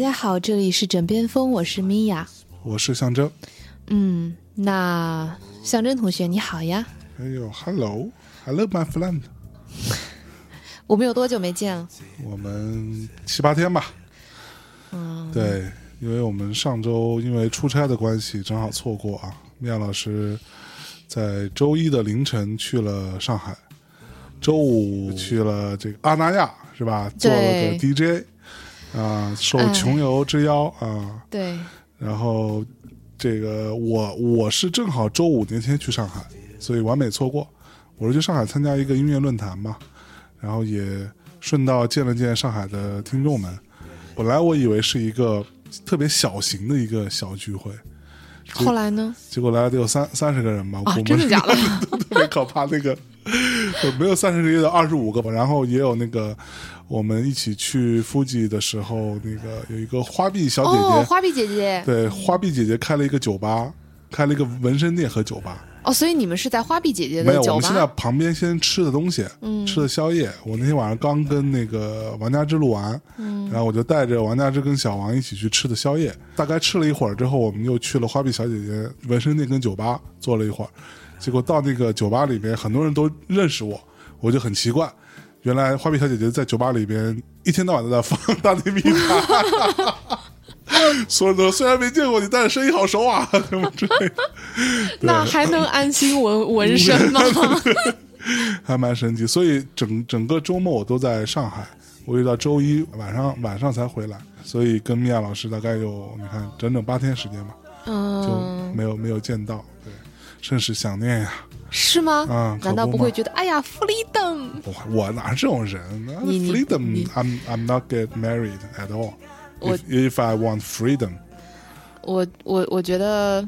家好，这里是枕边风，我是米娅。我是象征。嗯，那象征同学你好呀。哎呦，Hello，Hello my friend。我们有多久没见了？我们七八天吧。嗯，对，因为我们上周因为出差的关系正好错过啊。米娅老师在周一的凌晨去了上海，周五去了这个阿那亚是吧？做了个 DJ 啊，受穷游之邀啊。对。然后这个我我是正好周五那天去上海，所以完美错过。我是去上海参加一个音乐论坛嘛，然后也顺道见了见上海的听众们。本来我以为是一个特别小型的一个小聚会，后来呢？结果来了得有三三十个人吧？啊，真的假的？特别可怕，那个没有三十个，也有二十五个吧。然后也有那个我们一起去夫吉的时候，那个有一个花臂小姐姐，花臂姐姐，对，花臂姐姐开了一个酒吧，开了一个纹身店和酒吧。哦，所以你们是在花臂姐姐的没有，我们现在旁边先吃的东西，嗯，吃的宵夜。我那天晚上刚跟那个王家之录完，嗯，然后我就带着王家之跟小王一起去吃的宵夜。大概吃了一会儿之后，我们又去了花臂小姐姐纹身店跟酒吧坐了一会儿。结果到那个酒吧里面，很多人都认识我，我就很奇怪，原来花臂小姐姐在酒吧里边一天到晚都在放《大内密探》。说的虽然没见过你，但是声音好熟啊，什么之类的。那还能安心纹纹身吗？还蛮神奇。所以整整个周末我都在上海，我一直到周一晚上晚上才回来，所以跟米娅老师大概有你看整整八天时间吧，嗯，就没有没有见到，对，甚是想念呀。是吗？啊，难道不会觉得哎呀，freedom？我我哪是这种人？freedom，I'm I'm not get married at all。我 If I want freedom，我我我觉得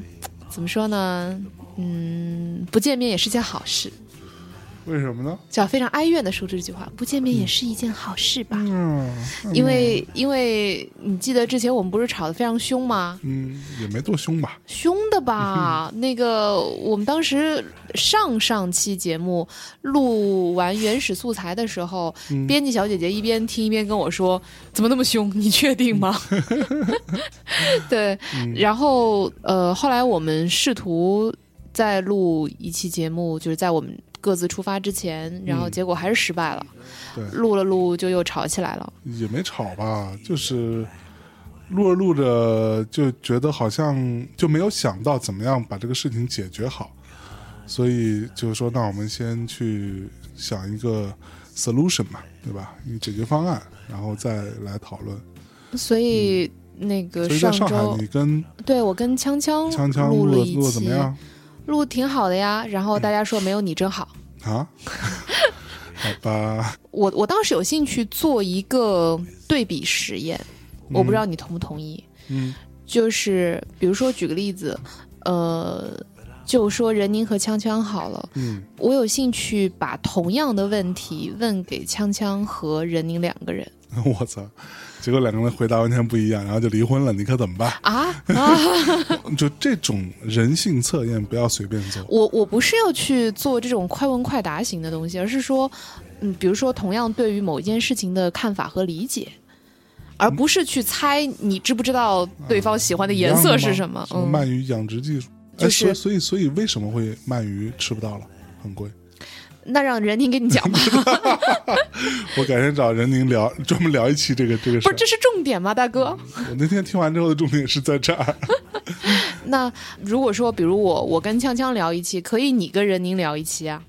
怎么说呢？嗯，不见面也是件好事。为什么呢？叫非常哀怨的说这句话，不见面也是一件好事吧？嗯，因为因为你记得之前我们不是吵得非常凶吗？嗯，也没多凶吧？凶的吧？那个我们当时上上期节目录完原始素材的时候，编辑小姐姐一边听一边跟我说：“怎么那么凶？你确定吗？” 对，然后呃，后来我们试图再录一期节目，就是在我们。各自出发之前，然后结果还是失败了。对，录了录就又吵起来了。也没吵吧，就是录着录着就觉得好像就没有想到怎么样把这个事情解决好，所以就是说，那我们先去想一个 solution 嘛，对吧？一个解决方案，然后再来讨论。所以那个上周你跟对我跟锵锵锵锵录了录怎么样？录挺好的呀，然后大家说没有你真好啊，好吧。我我当时有兴趣做一个对比实验，我不知道你同不同意。嗯，就是比如说举个例子，呃，就说任宁和锵锵好了，嗯，我有兴趣把同样的问题问给锵锵和任宁两个人。我操！结果两个人回答完全不一样，然后就离婚了，你可怎么办啊？啊！就这种人性测验，不要随便做。我我不是要去做这种快问快答型的东西，而是说，嗯，比如说同样对于某一件事情的看法和理解，而不是去猜你知不知道对方喜欢的颜色是什么。嗯，鳗鱼养殖技术，就是所以所以为什么会鳗鱼吃不到了，很贵。那让任宁给你讲吧。我改天找任宁聊，专门聊一期这个这个事。不是，这是重点吗，大哥？我那天听完之后的重点是在这儿。那如果说，比如我我跟锵锵聊一期，可以你跟任宁聊一期啊？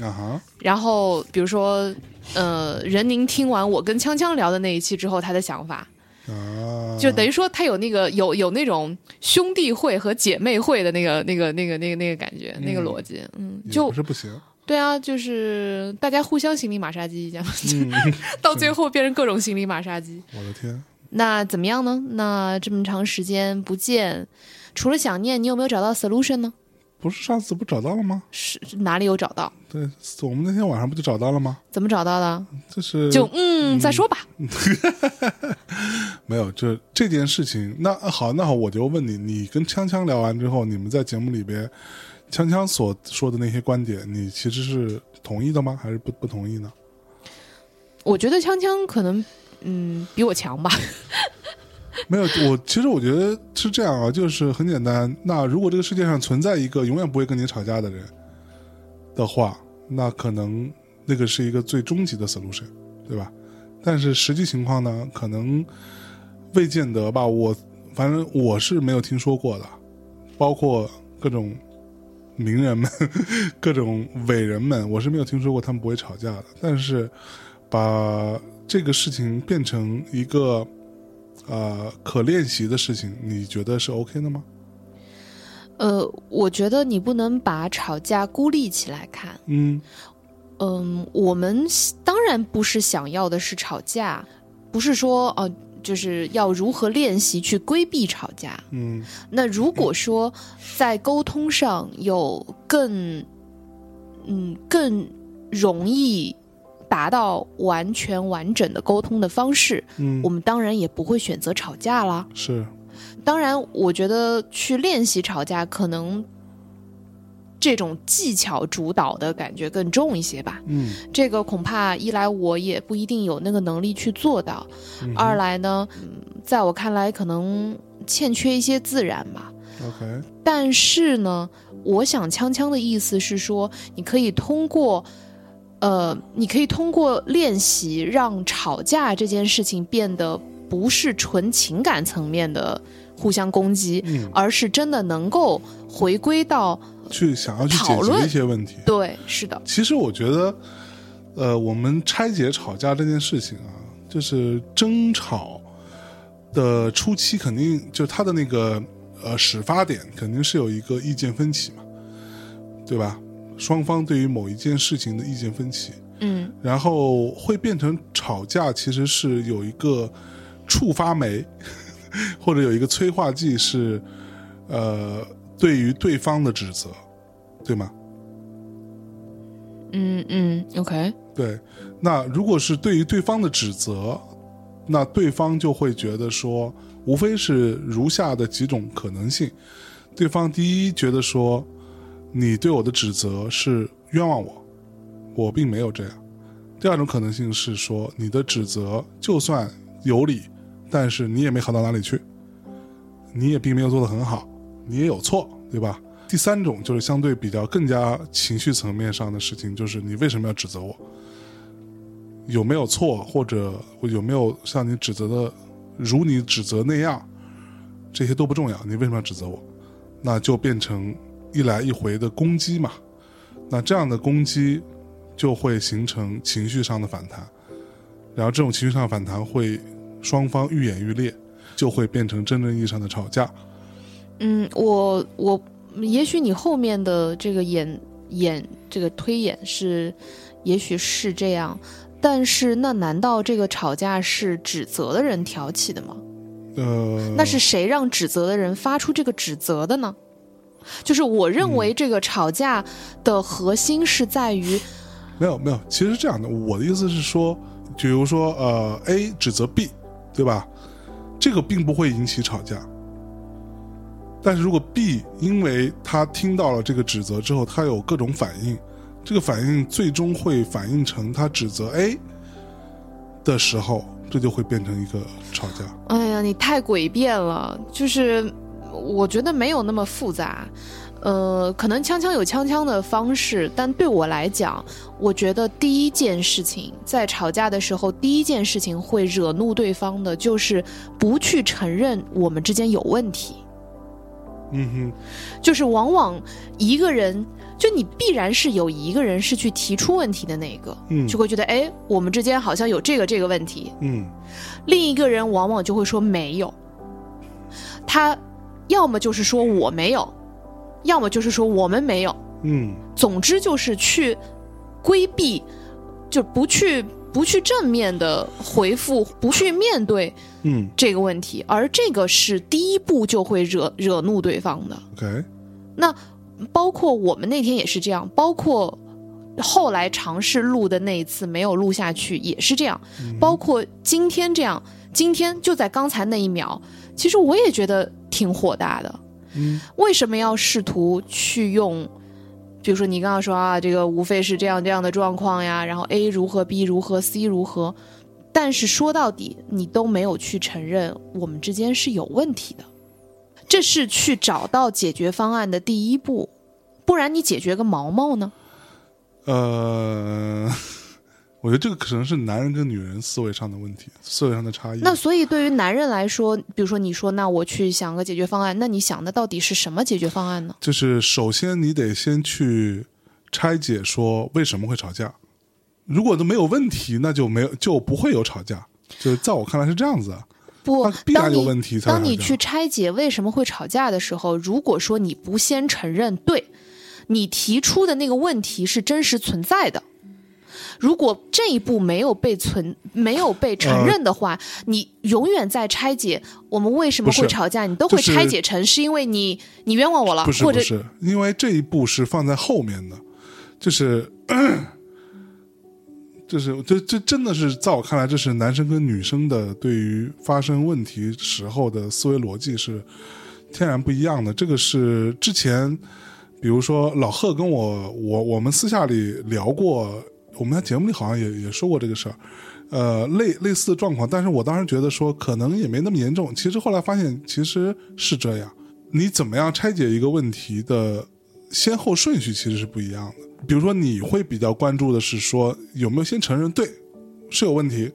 啊哈。然后比如说，呃，任宁听完我跟锵锵聊的那一期之后，他的想法啊，就等于说他有那个有有那种兄弟会和姐妹会的那个那个那个那个那个感觉，那个逻辑，嗯，就不是不行。对啊，就是大家互相心理马杀鸡一样，到最后变成各种心理马杀鸡。我的天！那怎么样呢？那这么长时间不见，除了想念，你有没有找到 solution 呢？不是上次不找到了吗？是哪里有找到？对，我们那天晚上不就找到了吗？怎么找到的？就是就嗯，再说吧。没有，就这件事情。那好，那好，我就问你，你跟锵锵聊完之后，你们在节目里边。锵锵所说的那些观点，你其实是同意的吗？还是不不同意呢？我觉得锵锵可能嗯比我强吧。没有，我其实我觉得是这样啊，就是很简单。那如果这个世界上存在一个永远不会跟你吵架的人的话，那可能那个是一个最终极的 solution，对吧？但是实际情况呢，可能未见得吧。我反正我是没有听说过的，包括各种名人们、各种伟人们，我是没有听说过他们不会吵架的。但是把这个事情变成一个呃可练习的事情，你觉得是 OK 的吗？呃，我觉得你不能把吵架孤立起来看。嗯嗯，我们当然不是想要的是吵架，不是说哦、呃就是要如何练习去规避吵架。嗯那如果说在沟通上有更嗯更容易达到完全完整的沟通的方式，嗯我，们当然也不会选择吵架啦。是当然，我觉得去练习吵架，可能这种技巧主导的感觉更重一些吧。嗯这个恐怕一来我也不一定有那个能力去做到，嗯二来呢，嗯在我看来可能欠缺一些自然吧。OK 但是呢，我想锵锵的意思是说，你可以通过，呃，你可以通过练习让吵架这件事情变得不是纯情感层面的互相攻击，嗯，而是真的能够回归到去想要去解决一些问题。对，是的，其实我觉得，呃，我们拆解吵架这件事情啊，就是争吵的初期，肯定就他的那个呃始发点，肯定是有一个意见分歧嘛，对吧？双方对于某一件事情的意见分歧，嗯。然后会变成吵架，其实是有一个触发酶，或者有一个催化剂是，呃，对于对方的指责，对吗？嗯嗯，OK，对，那如果是对于对方的指责，那对方就会觉得说，无非是如下的几种可能性：对方第一觉得说，你对我的指责是冤枉我，我并没有这样；第二种可能性是说，你的指责就算有理，但是你也没好到哪里去，你也并没有做得很好，你也有错，对吧？第三种就是相对比较更加情绪层面上的事情，就是你为什么要指责我？有没有错，或者有没有像你指责的如你指责那样，这些都不重要，你为什么要指责我？那就变成一来一回的攻击嘛。那这样的攻击就会形成情绪上的反弹，然后这种情绪上的反弹会双方愈演愈烈，就会变成真正意义上的吵架。嗯，我我也许你后面的这个演演这个推演是，也许是这样，但是那难道这个吵架是指责的人挑起的吗？呃，那是谁让指责的人发出这个指责的呢？就是我认为这个吵架的核心是在于，没有没有，其实是这样的，我的意思是说，比如说呃，A 指责 B，对吧？这个并不会引起吵架。但是如果 B 因为他听到了这个指责之后，他有各种反应，这个反应最终会反映成他指责 A 的时候，这就会变成一个吵架。哎呀，你太诡辩了，就是我觉得没有那么复杂。呃，可能锵锵有锵锵的方式，但对我来讲，我觉得第一件事情在吵架的时候，第一件事情会惹怒对方的，就是不去承认我们之间有问题。嗯哼。就是往往一个人，就你必然是有一个人是去提出问题的那个，嗯。就会觉得哎，我们之间好像有这个这个问题，嗯。另一个人往往就会说没有，他要么就是说我没有，要么就是说我们没有，嗯。总之就是去规避，就不去不去正面的回复，不去面对嗯。这个问题，而这个是第一步就会惹惹怒对方的。，OK，那包括我们那天也是这样，包括后来尝试录的那一次没有录下去也是这样，包括今天这样，今天就在刚才那一秒，其实我也觉得挺火大的。嗯为什么要试图去用？比如说你刚刚说啊，这个无非是这样这样的状况呀，然后 A 如何，B 如何，C 如何，但是说到底，你都没有去承认我们之间是有问题的，这是去找到解决方案的第一步，不然你解决个毛毛呢？呃，我觉得这个可能是男人跟女人思维上的问题，思维上的差异。那所以对于男人来说，比如说你说，那我去想个解决方案，那你想的到底是什么解决方案呢？就是首先你得先去拆解说为什么会吵架，如果都没有问题，那就没有就不会有吵架。就是在我看来是这样子的，不它，必然有问题才当你去拆解为什么会吵架的时候，如果说你不先承认对，你提出的那个问题是真实存在的。如果这一步没有被存没有被呃承认的话，你永远在拆解我们为什么会吵架，你都会拆解成是因为你你冤枉我了，不是或者不是，因为这一步是放在后面的，就是。就是这这真的是在我看来，这是男生跟女生的对于发生问题时候的思维逻辑是天然不一样的。这个是之前，比如说老贺跟我我我们私下里聊过，我们在节目里好像也也说过这个事儿，呃，类类似的状况。但是我当时觉得说可能也没那么严重，其实后来发现其实是这样。你怎么样拆解一个问题的先后顺序其实是不一样的。比如说，你会比较关注的是说有没有先承认对是有问题，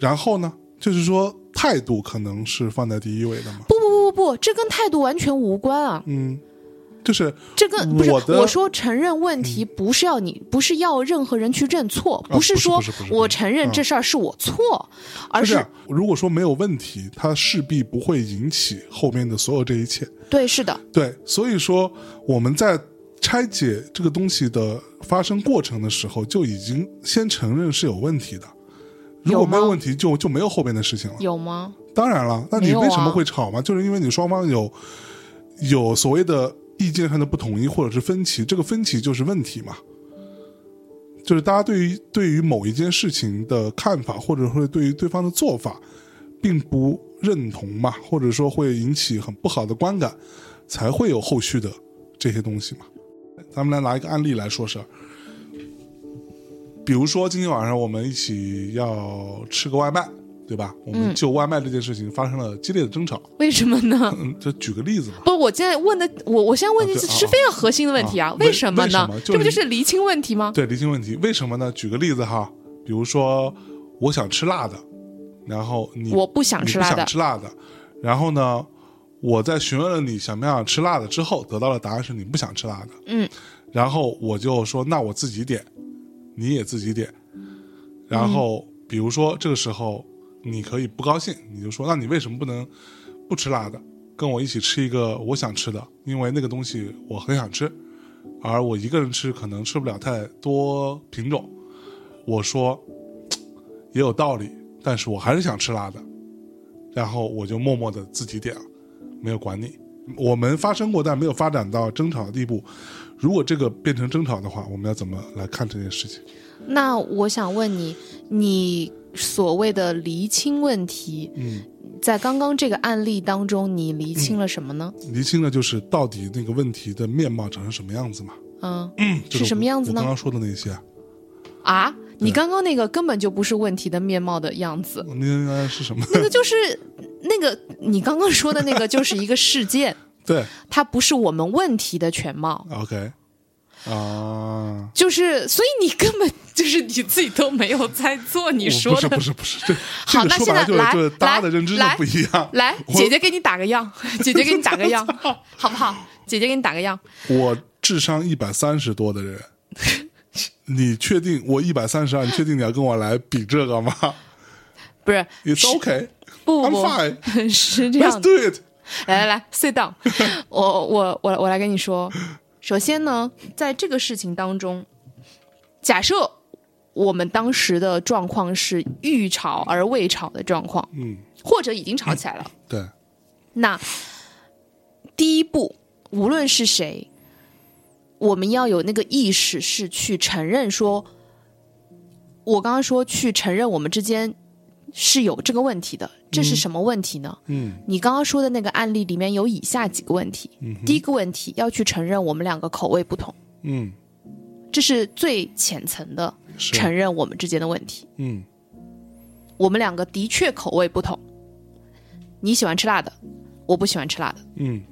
然后呢，就是说态度可能是放在第一位的嘛。不不不不不，这跟态度完全无关啊。嗯，就是这个不是我我说承认问题，不是要你，不是要任何人去认错，啊不是是说我承认啊这事儿是我错，而是。如果说没有问题，它势必不会引起后面的所有这一切。对，是的，对，所以说我们在拆解这个东西的发生过程的时候，就已经先承认是有问题的。如果没有问题就，就没有后边的事情了。有吗？当然了，那你为什么会吵嘛？就是因为你双方有有所谓的意见上的不统一或者是分歧，这个分歧就是问题嘛。就是大家对于对于某一件事情的看法，或者说对于对方的做法，并不认同嘛，或者说会引起很不好的观感，才会有后续的这些东西嘛。咱们来拿一个案例来说事儿，比如说今天晚上我们一起要吃个外卖，对吧？我们就外卖这件事情发生了激烈的争吵。为什么呢？嗯，就举个例子嘛。不，我现在问的，我我现在问的是非常核心的问题啊，啊为什么呢？这不就是是厘清问题吗？对，厘清问题，为什么呢？举个例子哈，比如说我想吃辣的，然后你我不想吃辣的想吃辣的，然后呢，我在询问了你想不想吃辣的之后，得到的答案是你不想吃辣的。嗯，然后我就说那我自己点，你也自己点，然后比如说这个时候你可以不高兴，你就说那你为什么不能不吃辣的，跟我一起吃一个我想吃的，因为那个东西我很想吃，而我一个人吃可能吃不了太多品种。我说也有道理，但是我还是想吃辣的，然后我就默默的自己点了，没有管你。我们发生过，但没有发展到争吵的地步。如果这个变成争吵的话，我们要怎么来看这件事情？那我想问你，你所谓的厘清问题，嗯，在刚刚这个案例当中，你厘清了什么呢？厘清了就是到底那个问题的面貌长成什么样子嘛？嗯就是什么样子呢我刚刚说的那些啊，啊，你刚刚那个根本就不是问题的面貌的样子，那应该是什么？那个就是那个你刚刚说的那个就是一个事件，对它不是我们问题的全貌。，OK，啊，就是，所以你根本就是你自己都没有在做你说的。不是不是不是，这好那说白了现在来就是就是大家来的认知不一样。来，姐姐给你打个样，姐姐给你打个样，好不好？姐姐给你打个样。我智商一百三十多的人，你确定我一百三十二？你确定你要跟我来比这个吗不是，？It's okay, 不 I'm 不 fine. 不，是这样 Let's。do it. 来来来，sit down。我我我我来跟你说，首先呢，在这个事情当中，假设我们当时的状况是欲吵而未吵的状况，嗯，或者已经吵起来了，对，那第一步，无论是谁，我们要有那个意识，是去承认说，我刚刚说去承认我们之间是有这个问题的。这是什么问题呢？嗯你刚刚说的那个案例里面有以下几个问题。嗯第一个问题要去承认我们两个口味不同，嗯，这是最浅层的承认我们之间的问题。嗯我们两个的确口味不同，你喜欢吃辣的，我不喜欢吃辣的。嗯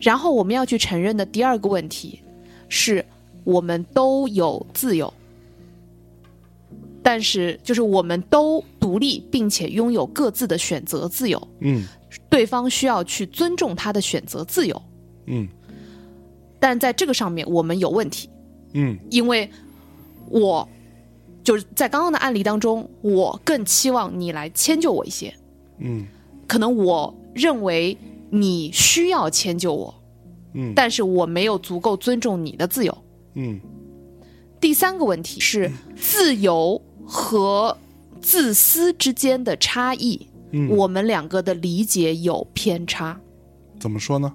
然后我们要去承认的第二个问题是，我们都有自由，但是就是我们都独立，并且拥有各自的选择自由，嗯。对方需要去尊重他的选择自由。嗯。但在这个上面，我们有问题，嗯。因为我就是在刚刚的案例当中，我更期望你来迁就我一些，嗯。可能我认为你需要迁就我，嗯。但是我没有足够尊重你的自由。嗯。第三个问题是自由和自私之间的差异，嗯，我们两个的理解有偏差，怎么说呢？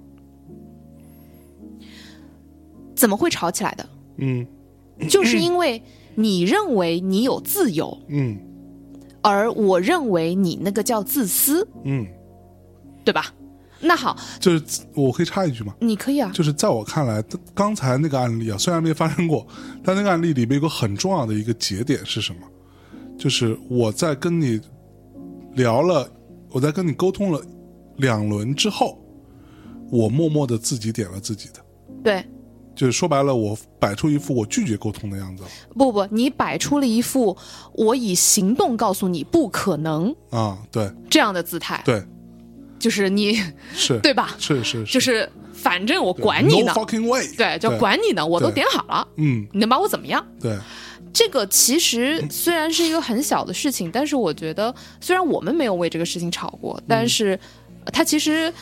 怎么会吵起来的？嗯就是因为你认为你有自由，嗯而我认为你那个叫自私，嗯，对吧？那好，就是我可以插一句吗？你可以啊，就是在我看来，刚才那个案例啊，虽然没发生过，但那个案例里面有个很重要的一个节点是什么？就是我在跟你聊了，我在跟你沟通了两轮之后，我默默的自己点了自己的，对，就是说白了，我摆出一副我拒绝沟通的样子不不，你摆出了一副我以行动告诉你不可能啊！对。这样的姿态，对，就是你是，对吧？是是，就是反正我管你 no 呢，fucking way，对，就管你呢，我都点好了，嗯，你能把我怎么样？对，这个其实虽然是一个很小的事情，但是我觉得，虽然我们没有为这个事情吵过，但是呃它其实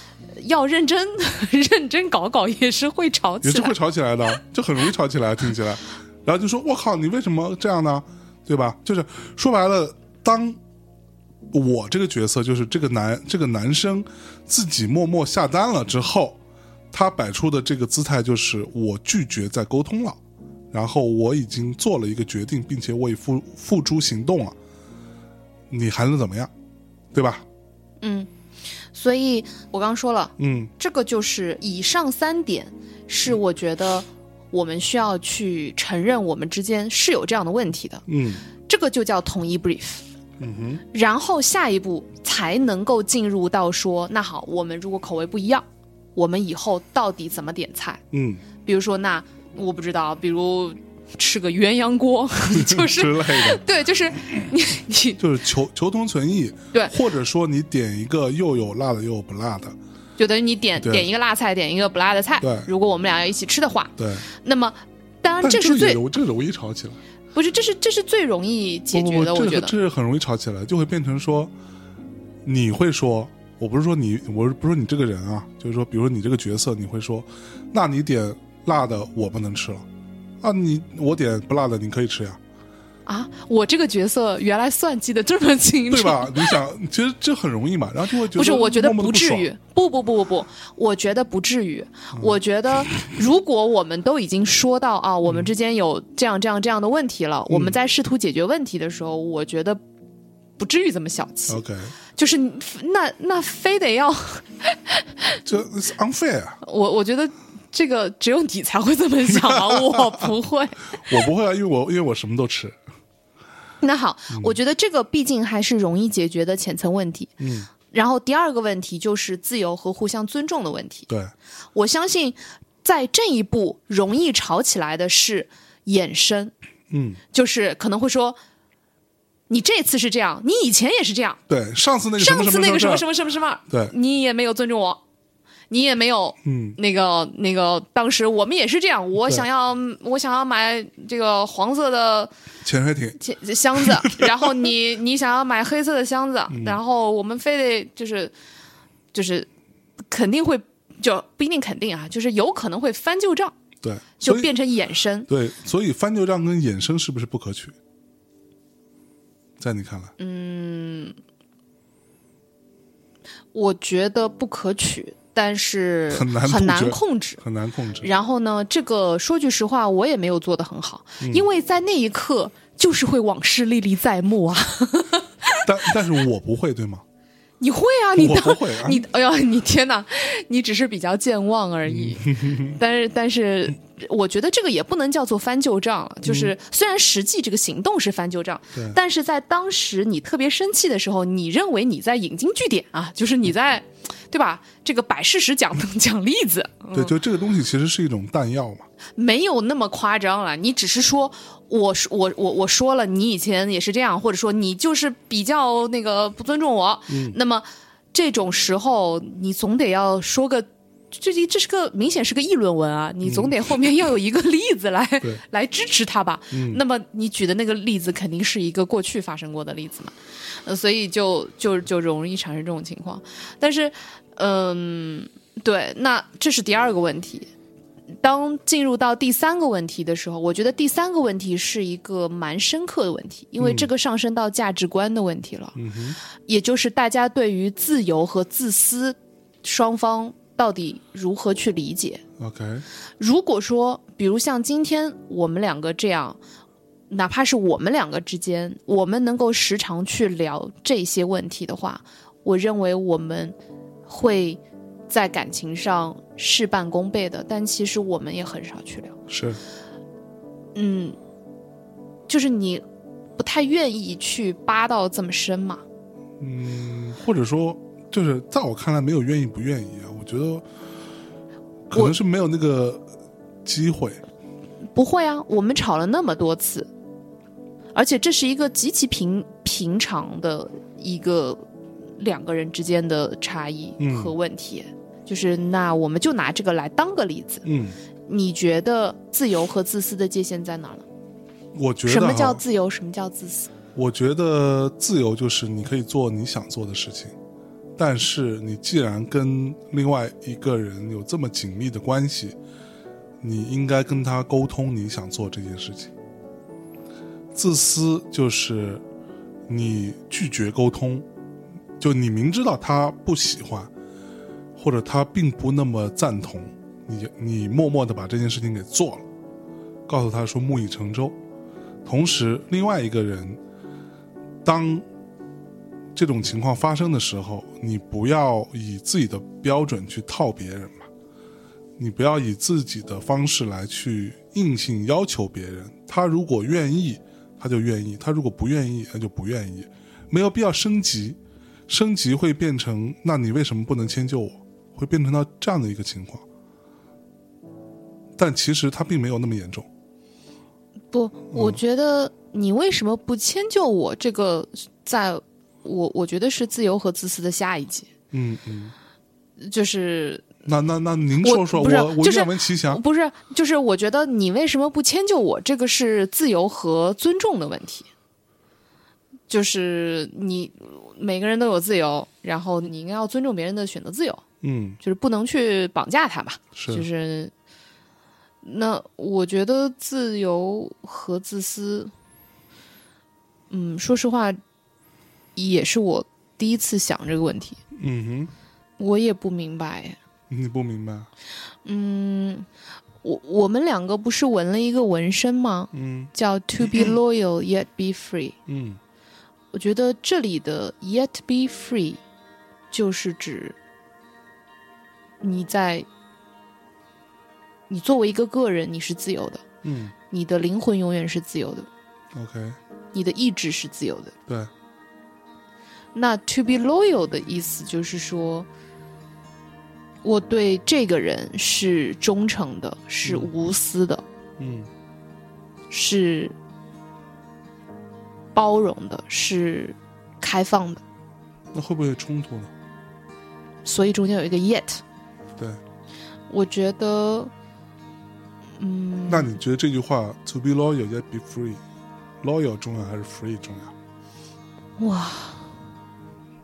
要认真 认真搞搞，也是会吵起来也是会。吵起来的，就很容易吵起来，听起来，然后就说：“我靠，你为什么这样呢？对吧？”就是说白了，当我这个角色就是这个男这个男生自己默默下单了之后，他摆出的这个姿态就是我拒绝再沟通了，然后我已经做了一个决定，并且我已付付诸行动了，你还能怎么样？对吧？嗯，所以我刚刚说了，嗯这个就是以上三点，是我觉得我们需要去承认我们之间是有这样的问题的，嗯这个就叫统一 brief。嗯哼然后下一步才能够进入到说，那好，我们如果口味不一样，我们以后到底怎么点菜？嗯比如说，那我不知道，比如吃个鸳鸯锅，就是之类的。对，就是你 你就是求求同存异，对或者说你点一个又有辣的又有不辣的，就等于你点点一个辣菜，点一个不辣的菜对。如果我们俩要一起吃的话，对，那么当然这是最这容易吵起来，不是这是这是最容易解决的，不不不，我觉得。这是很容易吵起来，就会变成说，你会说，我不是说你，我不是说你这个人啊，就是说，比如说你这个角色，你会说，那你点辣的我不能吃了，啊，你我点不辣的你可以吃呀，啊，我这个角色原来算计的这么清楚，对吧？你想，其实这很容易嘛，然后就会觉得不是，我觉得不至于，不不不不不，我觉得不至于。我觉得 如果我们都已经说到啊，我们之间有这样这样这样的问题了，我们在试图解决问题的时候，我觉得不至于这么小气。OK，就是那那非得要这 unfair，我，我觉得这个只有你才会这么想啊，我不会。我不会啊，因为我因为我什么都吃，那好，我觉得这个毕竟还是容易解决的浅层问题。嗯，然后第二个问题就是自由和互相尊重的问题。对，我相信在这一步容易吵起来的是衍生，嗯，就是可能会说，你这次是这样，你以前也是这样，对，上次那个什么什上次那个什么什，么什么什么，对，你也没有尊重我，你也没有嗯，那个那个，当时我们也是这样，我想要我想要买这个黄色的潜水艇，箱箱子，然后你你想要买黑色的箱子，嗯。然后我们非得就是就是肯定会就不一定肯定啊，就是有可能会翻旧账，对，就变成衍生。对，所以翻旧账跟衍生是不是不可取？在你看来，嗯我觉得不可取，但是很难很难控制。很难控制。然后呢，这个说句实话，我也没有做得很好，嗯因为在那一刻就是会往事历历在目啊。但但是我不会，对吗？你会啊？你当我不会啊你哎呀，你天哪！你只是比较健忘而已。但是，但是，我觉得这个也不能叫做翻旧账了。就是虽然实际这个行动是翻旧账，但是在当时你特别生气的时候，你认为你在引经据典啊，就是你在，对吧？这个摆事实讲讲例子，对，就这个东西其实是一种弹药嘛。没有那么夸张了。你只是说，我说我我我说了，你以前也是这样，或者说你就是比较那个不尊重我。嗯那么这种时候，你总得要说个。这这这是个明显是个议论文啊，你总得后面要有一个例子来、对。来支持它吧。嗯。那么你举的那个例子肯定是一个过去发生过的例子嘛，呃，所以就就就容易产生这种情况。但是，嗯，对，那这是第二个问题。当进入到第三个问题的时候，我觉得第三个问题是一个蛮深刻的问题，因为这个上升到价值观的问题了，嗯，也就是大家对于自由和自私双方到底如何去理解。OK，如果说，比如像今天我们两个这样，哪怕是我们两个之间，我们能够时常去聊这些问题的话，我认为我们会在感情上事半功倍的。但其实我们也很少去聊，是，嗯，就是你不太愿意去扒到这么深嘛。嗯，或者说，就是在我看来，没有愿意不愿意啊。我觉得可能是没有那个机会。不会啊，我们吵了那么多次，而且这是一个极其平平常的一个两个人之间的差异嗯和问题。就是那我们就拿这个来当个例子，嗯，你觉得自由和自私的界限在哪儿呢？我觉得什么叫自由？什么叫自私？我觉得自由就是你可以做你想做的事情，但是你既然跟另外一个人有这么紧密的关系，你应该跟他沟通你想做这件事情。自私就是你拒绝沟通，就你明知道他不喜欢，或者他并不那么赞同，你你默默的把这件事情给做了，告诉他说木已成舟。同时，另外一个人，当这种情况发生的时候，你不要以自己的标准去套别人嘛，你不要以自己的方式来去硬性要求别人。他如果愿意，他就愿意；他如果不愿意，他就不愿意。没有必要升级，升级会变成那你为什么不能迁就我？会变成到这样的一个情况。但其实他并没有那么严重。不，我觉得你为什么不迁就我？这个在我我觉得是自由和自私的下一集，嗯嗯，就是那那那您说说，我我就是愿闻其详。不是，就是我觉得你为什么不迁就我？这个是自由和尊重的问题。就是你每个人都有自由，然后你应该要尊重别人的选择自由，嗯，就是不能去绑架他吧。是，就是那我觉得自由和自私，嗯，说实话，也是我第一次想这个问题，嗯哼我也不明白。你不明白？嗯，我我们两个不是纹了一个纹身吗？嗯叫 “to be loyal yet be free”。嗯我觉得这里的 “yet be free” 就是指你在你作为一个个人，你是自由的，嗯你的灵魂永远是自由的，，OK，你的意志是自由的。对，那 “to be loyal” 的意思就是说，我对这个人是忠诚的，是嗯无私的，嗯是包容的，是开放的。那会不会有冲突呢？所以中间有一个 yet。对，我觉得，嗯，那你觉得这句话 “to be loyal yet be free”，loyal 重要还是 free 重要？哇，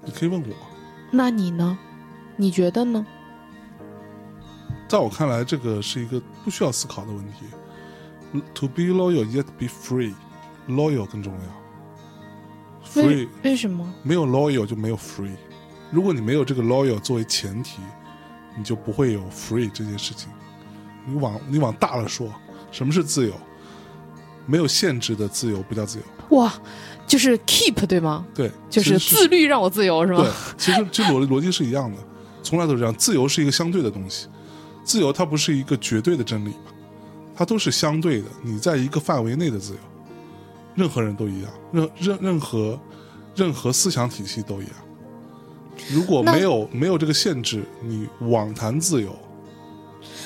你可以问我。那你呢？你觉得呢？在我看来，这个是一个不需要思考的问题。To be loyal yet be free，loyal 更重要。为 free 为什么？没有 loyal 就没有 free。如果你没有这个 loyal 作为前提，你就不会有 free 这件事情。你往你往大了说，什么是自由？没有限制的自由不叫自由。哇，就是 keep 对吗？对，就是自律让我自由是对吗？，其实其实逻逻辑是一样的，从来都是这样。自由是一个相对的东西，自由它不是一个绝对的真理嘛，它都是相对的。你在一个范围内的自由，任何人都一样，任任任何任何思想体系都一样。如果没有没有这个限制，你妄谈自由，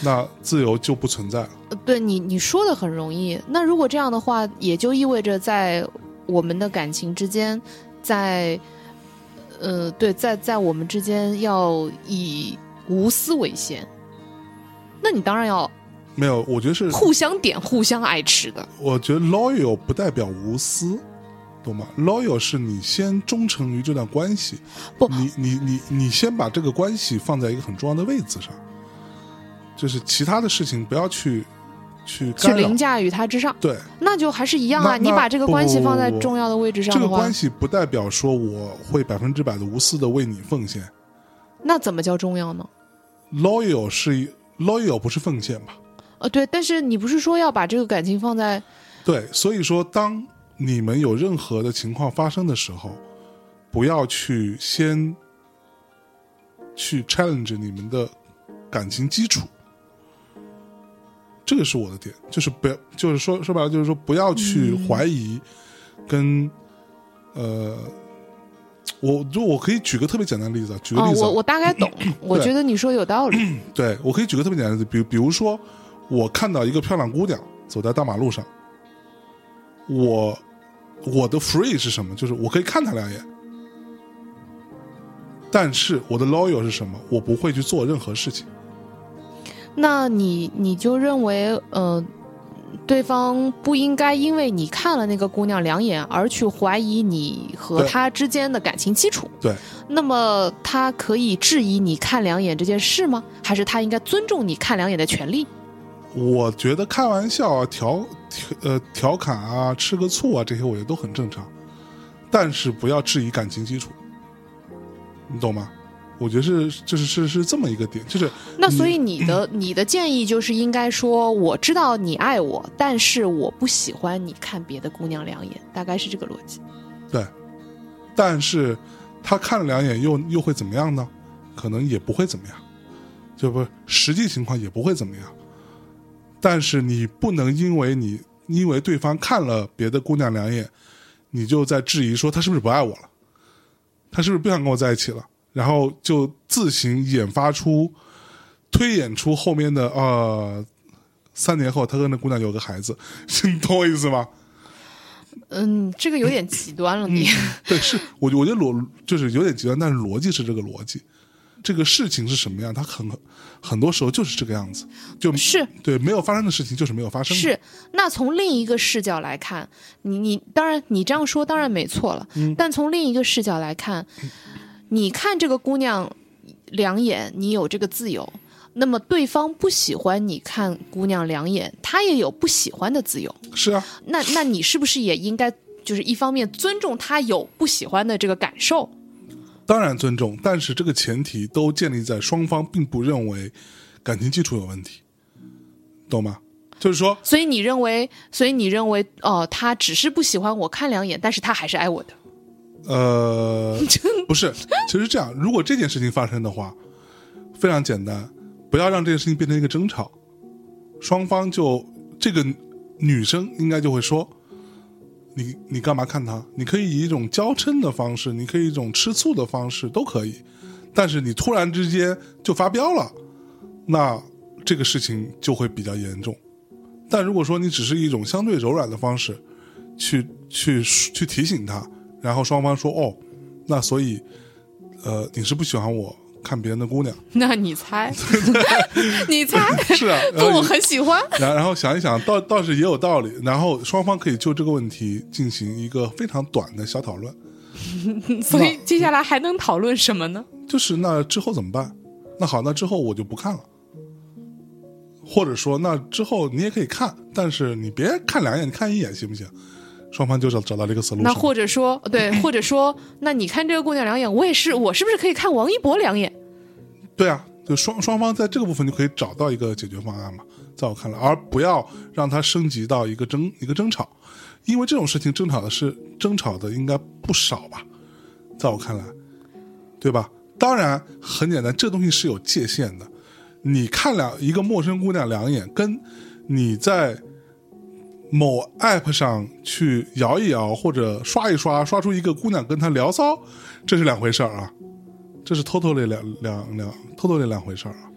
那自由就不存在了。呃对你你说的很容易。那如果这样的话，也就意味着在我们的感情之间，在呃对，在在我们之间要以无私为先。那你当然要没有，我觉得是，互相点、互相爱吃的。我觉得 loyal 不代表无私，懂吗？loyal 是你先忠诚于这段关系，不你你你你先把这个关系放在一个很重要的位置上，就是其他的事情不要去去去干扰凌。驾于他之上，对，那就还是一样啊。那那你把这个关系放在不重要的位置上的话这个关，系不代表说我会百分之百的无私的为你奉献。那怎么叫重要呢？loyal 是一 loyal 不是奉献吧？呃，对，但是你不是说要把这个感情放在对，所以说，当你们有任何的情况发生的时候，不要去先去 challenge 你们的感情基础，这个是我的点，就是不要，就是说说白了，就是说不要去怀疑跟、呃，我就我可以举个特别简单的例子啊，举个啊，例子啊、我我大概懂，我觉得你说有道理。对我可以举个特别简单的例子，比如比如说，我看到一个漂亮姑娘走在大马路上，我我的 free 是什么？就是我可以看她两眼，但是我的 loyal 是什么？我不会去做任何事情。那你你就认为，呃，对方不应该因为你看了那个姑娘两眼而去怀疑你和对她之间的感情基础？对，那么他可以质疑你看两眼这件事吗？还是他应该尊重你看两眼的权利？我觉得开玩笑啊、调调呃调侃啊、吃个醋啊，这些我觉得都很正常，但是不要质疑感情基础，你懂吗？我觉得是就是是是这么一个点，就是那所以你的你的建议就是应该说，我知道你爱我，但是我不喜欢你看别的姑娘两眼，大概是这个逻辑。对，但是他看了两眼又又会怎么样呢？可能也不会怎么样，就不实际情况也不会怎么样。但是你不能因为你因为对方看了别的姑娘两眼，你就在质疑说他是不是不爱我了，他是不是不想跟我在一起了，然后就自行研发出推演出后面的呃。三年后，他跟那姑娘有个孩子，你懂我意思吗？嗯，这个有点极端了，你。对，是我我觉得逻就是有点极端，但是逻辑是这个逻辑。这个事情是什么样，它很很多时候就是这个样子，就是对没有发生的事情就是没有发生的。是，那从另一个视角来看，你你当然你这样说当然没错了，嗯但从另一个视角来看，你看这个姑娘两眼，你有这个自由。那么对方不喜欢你看姑娘两眼，他也有不喜欢的自由。是啊，那那你是不是也应该就是一方面尊重他有不喜欢的这个感受？当然尊重，但是这个前提都建立在双方并不认为感情基础有问题，懂吗？就是说，所以你认为，所以你认为，哦、他只是不喜欢我看两眼，但是他还是爱我的。呃，不是，其实这样，如果这件事情发生的话，非常简单，不要让这件事情变成一个争吵，双方就这个女生应该就会说，你你干嘛看他？你可以以一种娇嗔的方式，你可以以一种吃醋的方式都可以，但是你突然之间就发飙了，那这个事情就会比较严重。但如果说你只是一种相对柔软的方式，去去去提醒他，然后双方说哦，那所以呃你是不喜欢我看别人的姑娘，那你猜？你猜？是啊，不，我很喜欢。然 然后想一想，倒倒是也有道理。然后双方可以就这个问题进行一个非常短的小讨论，所以接下来还能讨论什么呢？就是那之后怎么办？那好，那之后我就不看了。或者说，那之后你也可以看，但是你别看两眼，你看一眼行不行？双方就找找到了一个 solution。那或者说，对，或者说，那你看这个姑娘两眼，我也是，我是不是可以看王一博两眼？对啊，就双双方在这个部分就可以找到一个解决方案嘛，在我看来，而不要让它升级到一个争一个争吵，因为这种事情争吵的是争吵的应该不少吧，在我看来，对吧？当然很简单，这东西是有界限的。你看两一个陌生姑娘两眼，跟你在某 app 上去摇一摇或者刷一刷，刷出一个姑娘跟他聊骚，这是两回事儿啊，这是 totally 两两两 totally 两回事儿啊，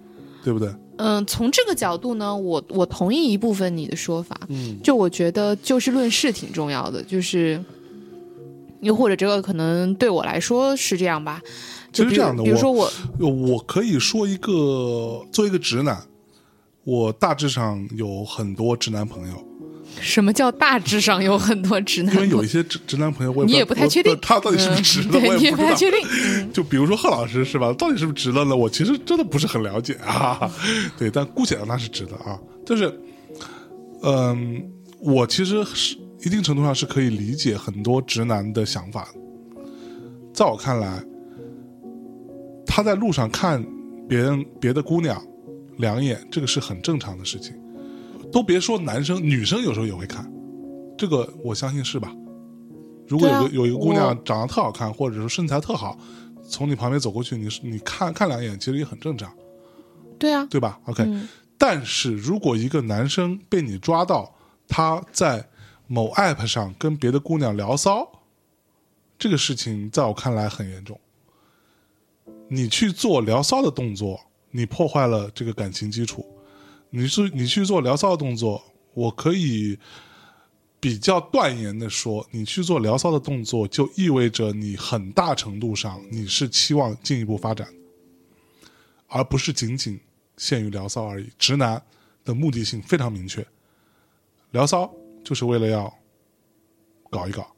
对不对？嗯，从这个角度呢，我我同意一部分你的说法。嗯，就我觉得就事论事挺重要的，就是又或者这个可能对我来说是这样吧。其实这样的，比如说我，我可以说一个，作为一个直男，我大致上有很多直男朋友。什么叫大致上有很多直男？因为有一些直直男朋友，我你也不太确定他到底是不是直的，我也不太确定。就比如说贺老师是吧？到底是不是直的呢？我其实真的不是很了解啊。对，但姑且让他是直的啊。就是，嗯，我其实是一定程度上是可以理解很多直男的想法。在我看来。他在路上看别人别的姑娘两眼，这个是很正常的事情。都别说男生，女生有时候也会看，这个我相信是吧？如果有个有一个姑娘长得特好看，或者说身材特好，从你旁边走过去，你你看看两眼，其实也很正常。对啊，对吧？OK。但是如果一个男生被你抓到他在某 app 上跟别的姑娘聊骚，这个事情在我看来很严重。你去做聊骚的动作，你破坏了这个感情基础。你是你去做聊骚的动作，我可以比较断言的说，你去做聊骚的动作，就意味着你很大程度上你是期望进一步发展，而不是仅仅限于聊骚而已。直男的目的性非常明确，聊骚就是为了要搞一搞，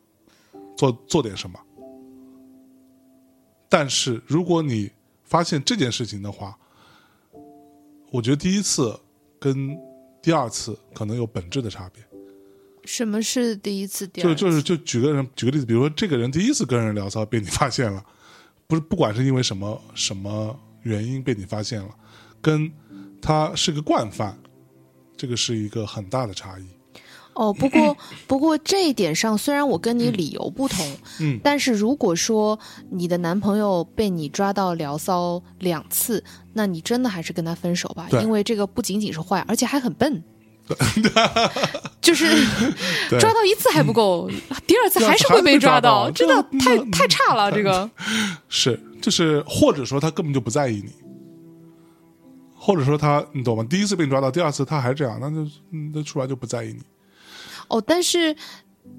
做做点什么。但是，如果你发现这件事情的话，我觉得第一次跟第二次可能有本质的差别。什么是第一次？第二就就是就举个人举个例子，比如说这个人第一次跟人聊骚被你发现了，不是不管是因为什么什么原因被你发现了，跟他是个惯犯，这个是一个很大的差异。哦，不过 不过这一点上，虽然我跟你理由不同，嗯，但是如果说你的男朋友被你抓到聊骚两次，那你真的还是跟他分手吧，因为这个不仅仅是坏，而且还很笨，就是抓到一次还不够，第二次还是会被抓到，真的太太差了，这个 是就是或者说他根本就不在意你，或者说他你懂吗？第一次被抓到，第二次他还这样，那就那出来就不在意你。哦，但是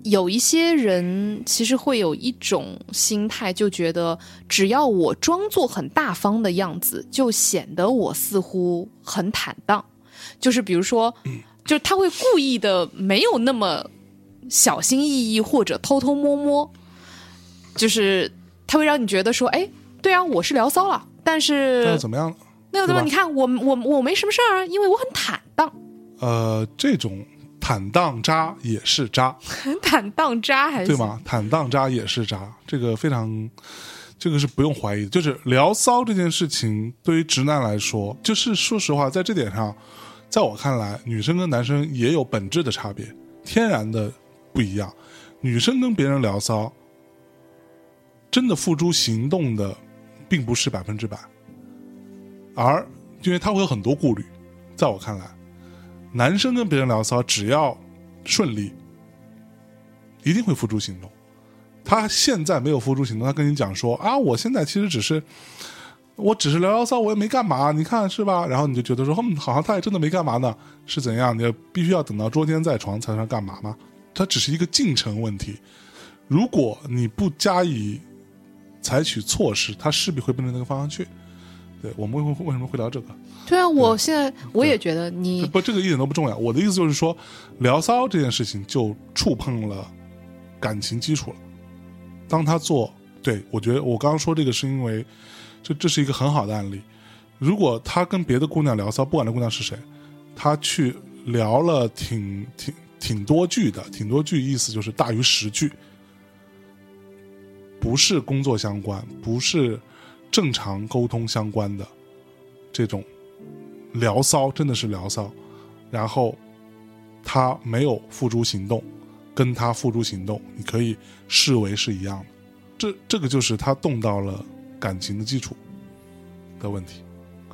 有一些人其实会有一种心态，就觉得只要我装作很大方的样子，就显得我似乎很坦荡。就是比如说，就他会故意的没有那么小心翼翼或者偷偷摸摸，就是他会让你觉得说，哎，对啊，我是聊骚了，但是那又怎么样？那又怎么？你看我我我没什么事儿啊，因为我很坦荡。呃，这种。坦荡渣也是渣，坦荡渣还是对吗？坦荡渣也是渣，这个非常，这个是不用怀疑的。就是聊骚这件事情，对于直男来说，就是说实话，在这点上，在我看来，女生跟男生也有本质的差别，天然的不一样。女生跟别人聊骚，真的付诸行动的，并不是百分之百，而因为他会有很多顾虑，在我看来。男生跟别人聊骚，只要顺利，一定会付诸行动。他现在没有付诸行动，他跟你讲说啊，我现在其实只是，我只是聊聊骚，我也没干嘛，你看是吧？然后你就觉得说，嗯，好像他也真的没干嘛呢，是怎样？你必须要等到捉奸在床才算干嘛吗？它只是一个进程问题。如果你不加以采取措施，他势必会奔着那个方向去。对，我们为为什么会聊这个？对啊，我现在我也觉得你不，这个一点都不重要。我的意思就是说，聊骚这件事情就触碰了感情基础了。当他做，对我觉得我刚刚说这个是因为，这这是一个很好的案例。如果他跟别的姑娘聊骚，不管那姑娘是谁，他去聊了挺挺挺多句的，挺多句意思就是大于十句，不是工作相关，不是。正常沟通相关的这种聊骚，真的是聊骚，然后他没有付诸行动，跟他付诸行动，你可以视为是一样的。这这个就是他动到了感情的基础的问题，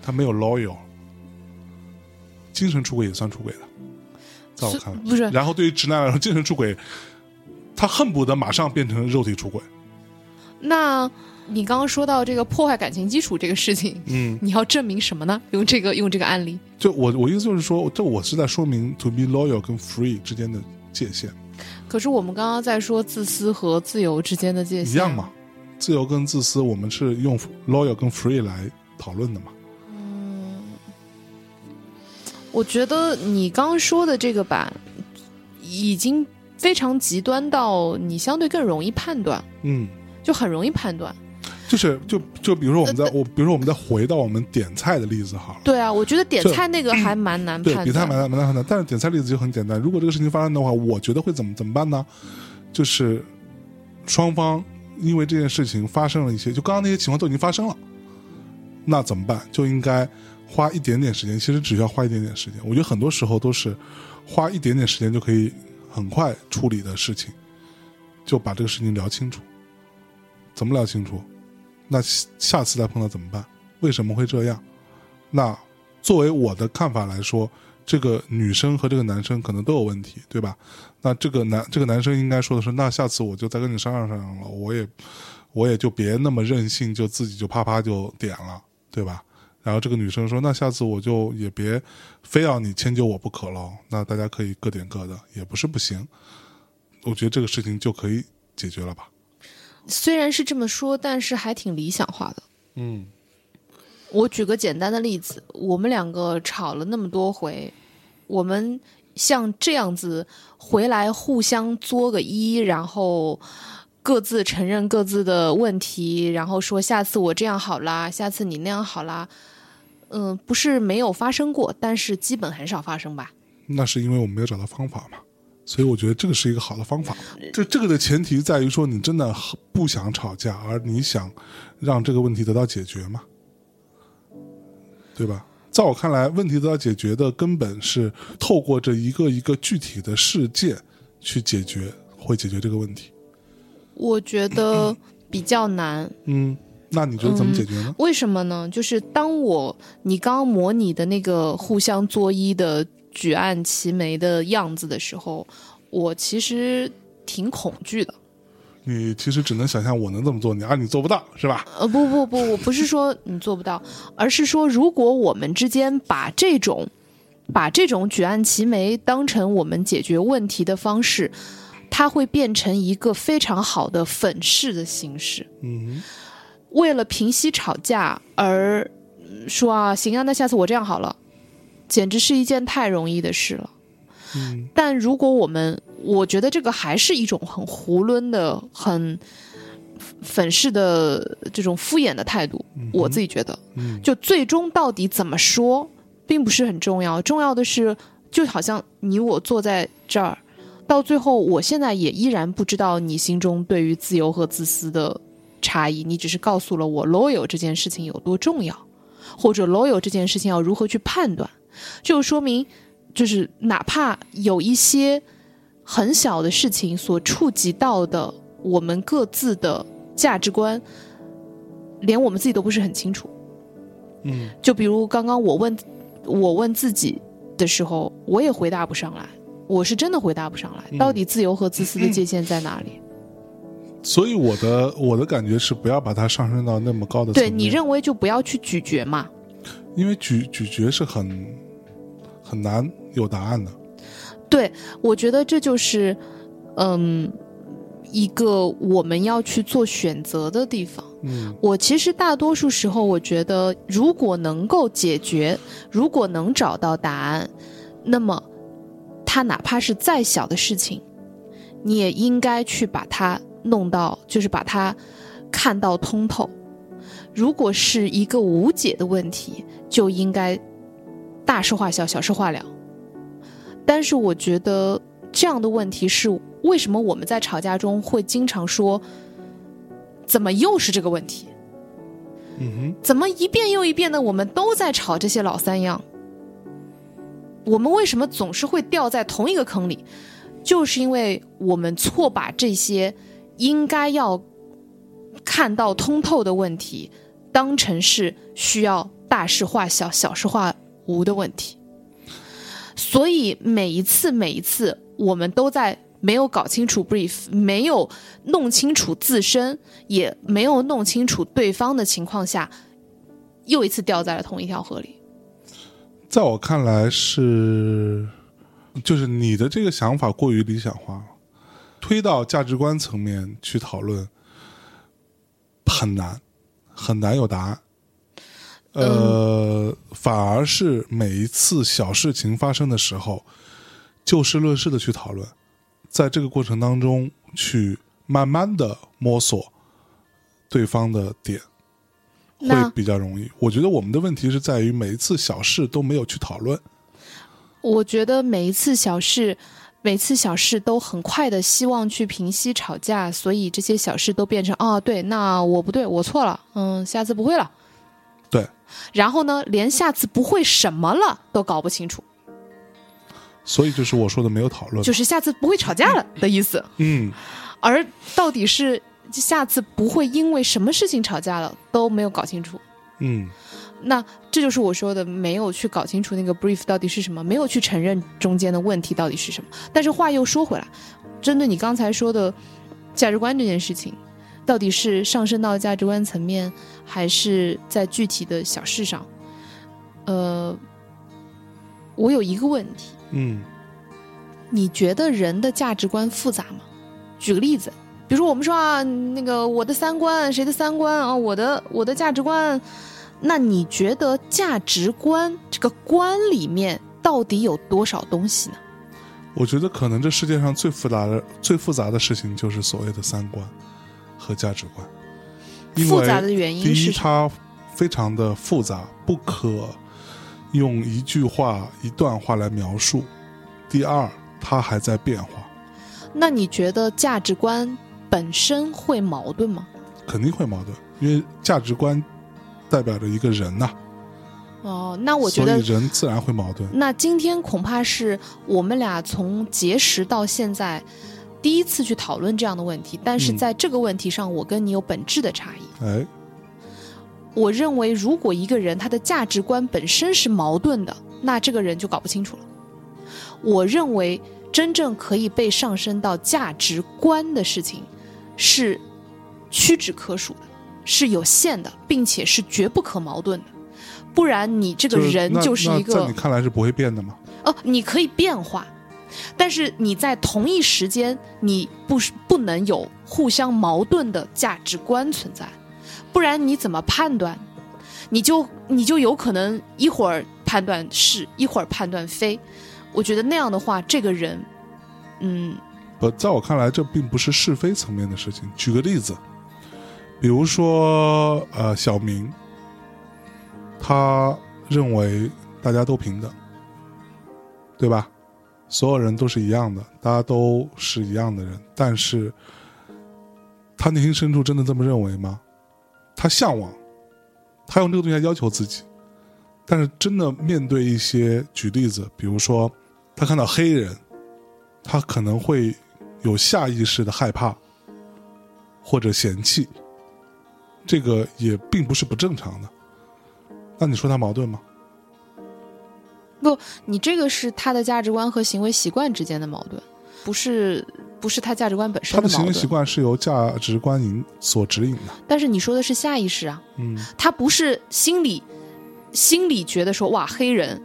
他没有 loyal，精神出轨也算出轨的，在我看来不是然后对于直男来说，精神出轨，他恨不得马上变成肉体出轨。那你刚刚说到这个破坏感情基础这个事情，嗯，你要证明什么呢？用这个用这个案例，就我我意思就是说，这我是在说明 to be loyal 跟 free 之间的界限。可是我们刚刚在说自私和自由之间的界限。一样嘛？自由跟自私，我们是用 loyal 跟 free 来讨论的嘛？嗯。我觉得你刚刚说的这个吧，已经非常极端到你相对更容易判断，嗯，就很容易判断。就是就就比如说我们在呃我比如说我们再回到我们点菜的例子好了。对啊，我觉得点菜那个还蛮难对，判比菜蛮蛮难判断，但是点菜例子就很简单。如果这个事情发生的话，我觉得会怎么怎么办呢？就是双方因为这件事情发生了一些，就刚刚那些情况都已经发生了，那怎么办？就应该花一点点时间，其实只需要花一点点时间。我觉得很多时候都是花一点点时间就可以很快处理的事情，就把这个事情聊清楚。怎么聊清楚？那下次再碰到怎么办？为什么会这样？那作为我的看法来说，这个女生和这个男生可能都有问题，对吧？那这个男这个男生应该说的是，那下次我就再跟你商量商量了，我也我也就别那么任性，就自己就啪啪就点了，对吧？然后这个女生说，那下次我就也别非要你迁就我不可喽。那大家可以各点各的，也不是不行。我觉得这个事情就可以解决了吧？虽然是这么说，但是还挺理想化的。嗯我举个简单的例子，我们两个吵了那么多回，我们像这样子回来互相作个揖，然后各自承认各自的问题，然后说下次我这样好啦，下次你那样好啦。嗯，不是没有发生过，但是基本很少发生吧。那是因为我们没有找到方法嘛，所以我觉得这个是一个好的方法。这这个的前提在于说，你真的不想吵架，而你想让这个问题得到解决嘛，对吧？在我看来，问题得到解决的根本是透过这一个一个具体的事件去解决，会解决这个问题。我觉得比较难，嗯，那你觉得怎么解决呢？为什么呢？就是当我你刚刚模拟的那个互相作揖的举案齐眉的样子的时候，我其实挺恐惧的。你其实只能想象我能这么做，你啊你做不到是吧？呃，不不不，我不是说你做不到，而是说如果我们之间把这种把这种举案齐眉当成我们解决问题的方式，它会变成一个非常好的粉饰的形式。嗯为了平息吵架而嗯说啊，行啊，那下次我这样好了，简直是一件太容易的事了。嗯但如果我们，我觉得这个还是一种很囫囵的、很粉饰的这种敷衍的态度。我自己觉得，嗯就最终到底怎么说，并不是很重要，重要的是，就好像你我坐在这儿，到最后，我现在也依然不知道你心中对于自由和自私的差异，你只是告诉了我 loyal 这件事情有多重要，或者 loyal 这件事情要如何去判断，就说明，就是哪怕有一些很小的事情所触及到的我们各自的价值观，连我们自己都不是很清楚。嗯就比如刚刚我问我问自己的时候，我也回答不上来，我是真的回答不上来，嗯到底自由和自私的界限在哪里？所以我的我的感觉是不要把它上升到那么高的。对你认为就不要去咀嚼嘛？因为咀咀嚼是很很难有答案的。对，我觉得这就是，嗯，一个我们要去做选择的地方。嗯我其实大多数时候，我觉得如果能够解决，如果能找到答案，那么它哪怕是再小的事情，你也应该去把它弄到，就是把它看到通透。如果是一个无解的问题，就应该大事化小，小事化了。但是我觉得这样的问题是为什么我们在吵架中会经常说，怎么又是这个问题？嗯哼，怎么一遍又一遍的我们都在吵这些老三样？我们为什么总是会掉在同一个坑里？就是因为我们错把这些应该要看到通透的问题，当成是需要大事化小、小事化无的问题。所以每一次、每一次，我们都在没有搞清楚 brief、没有弄清楚自身，也没有弄清楚对方的情况下，又一次掉在了同一条河里。在我看来是，就是你的这个想法过于理想化，推到价值观层面去讨论很难，很难有答案。呃，反而是每一次小事情发生的时候，就事论事的去讨论，在这个过程当中去慢慢的摸索对方的点，会比较容易。我觉得我们的问题是在于每一次小事都没有去讨论。我觉得每一次小事，每次小事都很快的希望去平息吵架，所以这些小事都变成哦，对，那我不对，我错了，嗯，下次不会了。对，然后呢，连下次不会什么了都搞不清楚，所以就是我说的没有讨论。就是下次不会吵架了的意思。嗯，而到底是下次不会因为什么事情吵架了都没有搞清楚。嗯，那这就是我说的，没有去搞清楚那个 brief 到底是什么，没有去承认中间的问题到底是什么。但是话又说回来，针对你刚才说的价值观这件事情，到底是上升到价值观层面，还是在具体的小事上？呃，我有一个问题，嗯，你觉得人的价值观复杂吗？举个例子，比如说我们说啊，那个我的三观，谁的三观啊？我的我的价值观，那你觉得价值观这个观里面到底有多少东西呢？我觉得可能这世界上最复杂的、最复杂的事情就是所谓的三观和价值观。因为复杂的原因第一，是？它非常的复杂，不可用一句话、一段话来描述；第二，它还在变化，那你觉得价值观本身会矛盾吗？肯定会矛盾，因为价值观代表着一个人呐、哦，那我觉得人自然会矛盾。那今天恐怕是我们俩从结识到现在第一次去讨论这样的问题，但是嗯在这个问题上，我跟你有本质的差异。哎，我认为，如果一个人他的价值观本身是矛盾的，那这个人就搞不清楚了。我认为，真正可以被上升到价值观的事情，是屈指可数的，是有限的，并且是绝不可矛盾的。不然，你这个人就是一个在你看来是不会变的吗？哦，你可以变化，但是你在同一时间，你不是不能有互相矛盾的价值观存在，不然你怎么判断？你就你就有可能一会儿判断是，一会儿判断非。我觉得那样的话，这个人，嗯，不，在我看来，这并不是是非层面的事情。举个例子，比如说，呃，小明，他认为大家都平等，对吧？所有人都是一样的，大家都是一样的人，但是他内心深处真的这么认为吗？他向往，他用这个东西来要求自己，但是真的面对一些，举例子，比如说他看到黑人，他可能会有下意识的害怕或者嫌弃，这个也并不是不正常的。那你说他矛盾吗？你这个是他的价值观和行为习惯之间的矛盾，不是不是他价值观本身他的矛盾。行为习惯是由价值观引所指引的。但是你说的是下意识啊，嗯，他不是心里心里觉得说哇黑人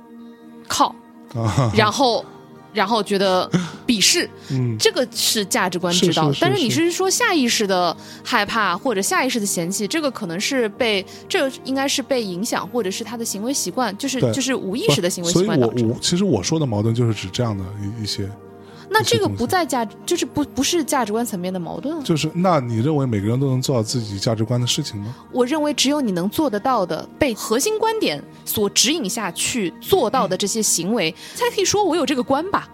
靠，啊，然后然后觉得鄙视，嗯，这个是价值观指导。是是是但是你是是说下意识的害怕或者下意识的嫌弃，这个可能是被这个应该是被影响，或者是他的行为习惯，就是就是无意识的行为习惯导致。其实我说的矛盾就是指这样的一一些，那这个不在价，就是不不是价值观层面的矛盾啊。就是那你认为每个人都能做到自己价值观的事情吗？我认为只有你能做得到的，被核心观点所指引下去做到的这些行为，才可以说我有这个观吧。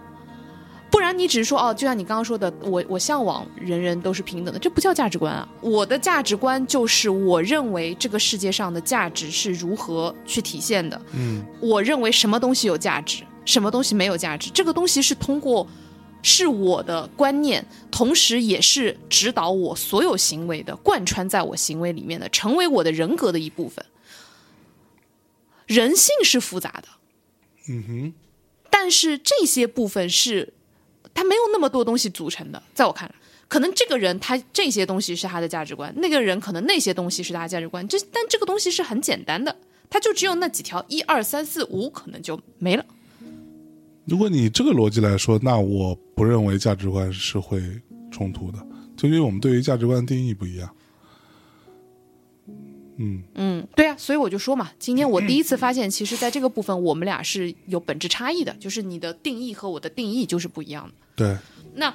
不然你只是说哦，就像你刚刚说的，我我向往人人都是平等的，这不叫价值观啊。我的价值观就是我认为这个世界上的价值是如何去体现的。嗯我认为什么东西有价值，什么东西没有价值，这个东西是通过是我的观念，同时也是指导我所有行为的，贯穿在我行为里面的，成为我的人格的一部分。人性是复杂的，嗯哼，但是这些部分是它没有那么多东西组成的，在我看来。可能这个人他这些东西是他的价值观，那个人可能那些东西是他的价值观，这但这个东西是很简单的，他就只有那几条，一二三四五，可能就没了。如果你这个逻辑来说，那我不认为价值观是会冲突的，就因为我们对于价值观的定义不一样。嗯嗯，对啊，所以我就说嘛，今天我第一次发现，其实在这个部分我们俩是有本质差异的，就是你的定义和我的定义就是不一样的。对，那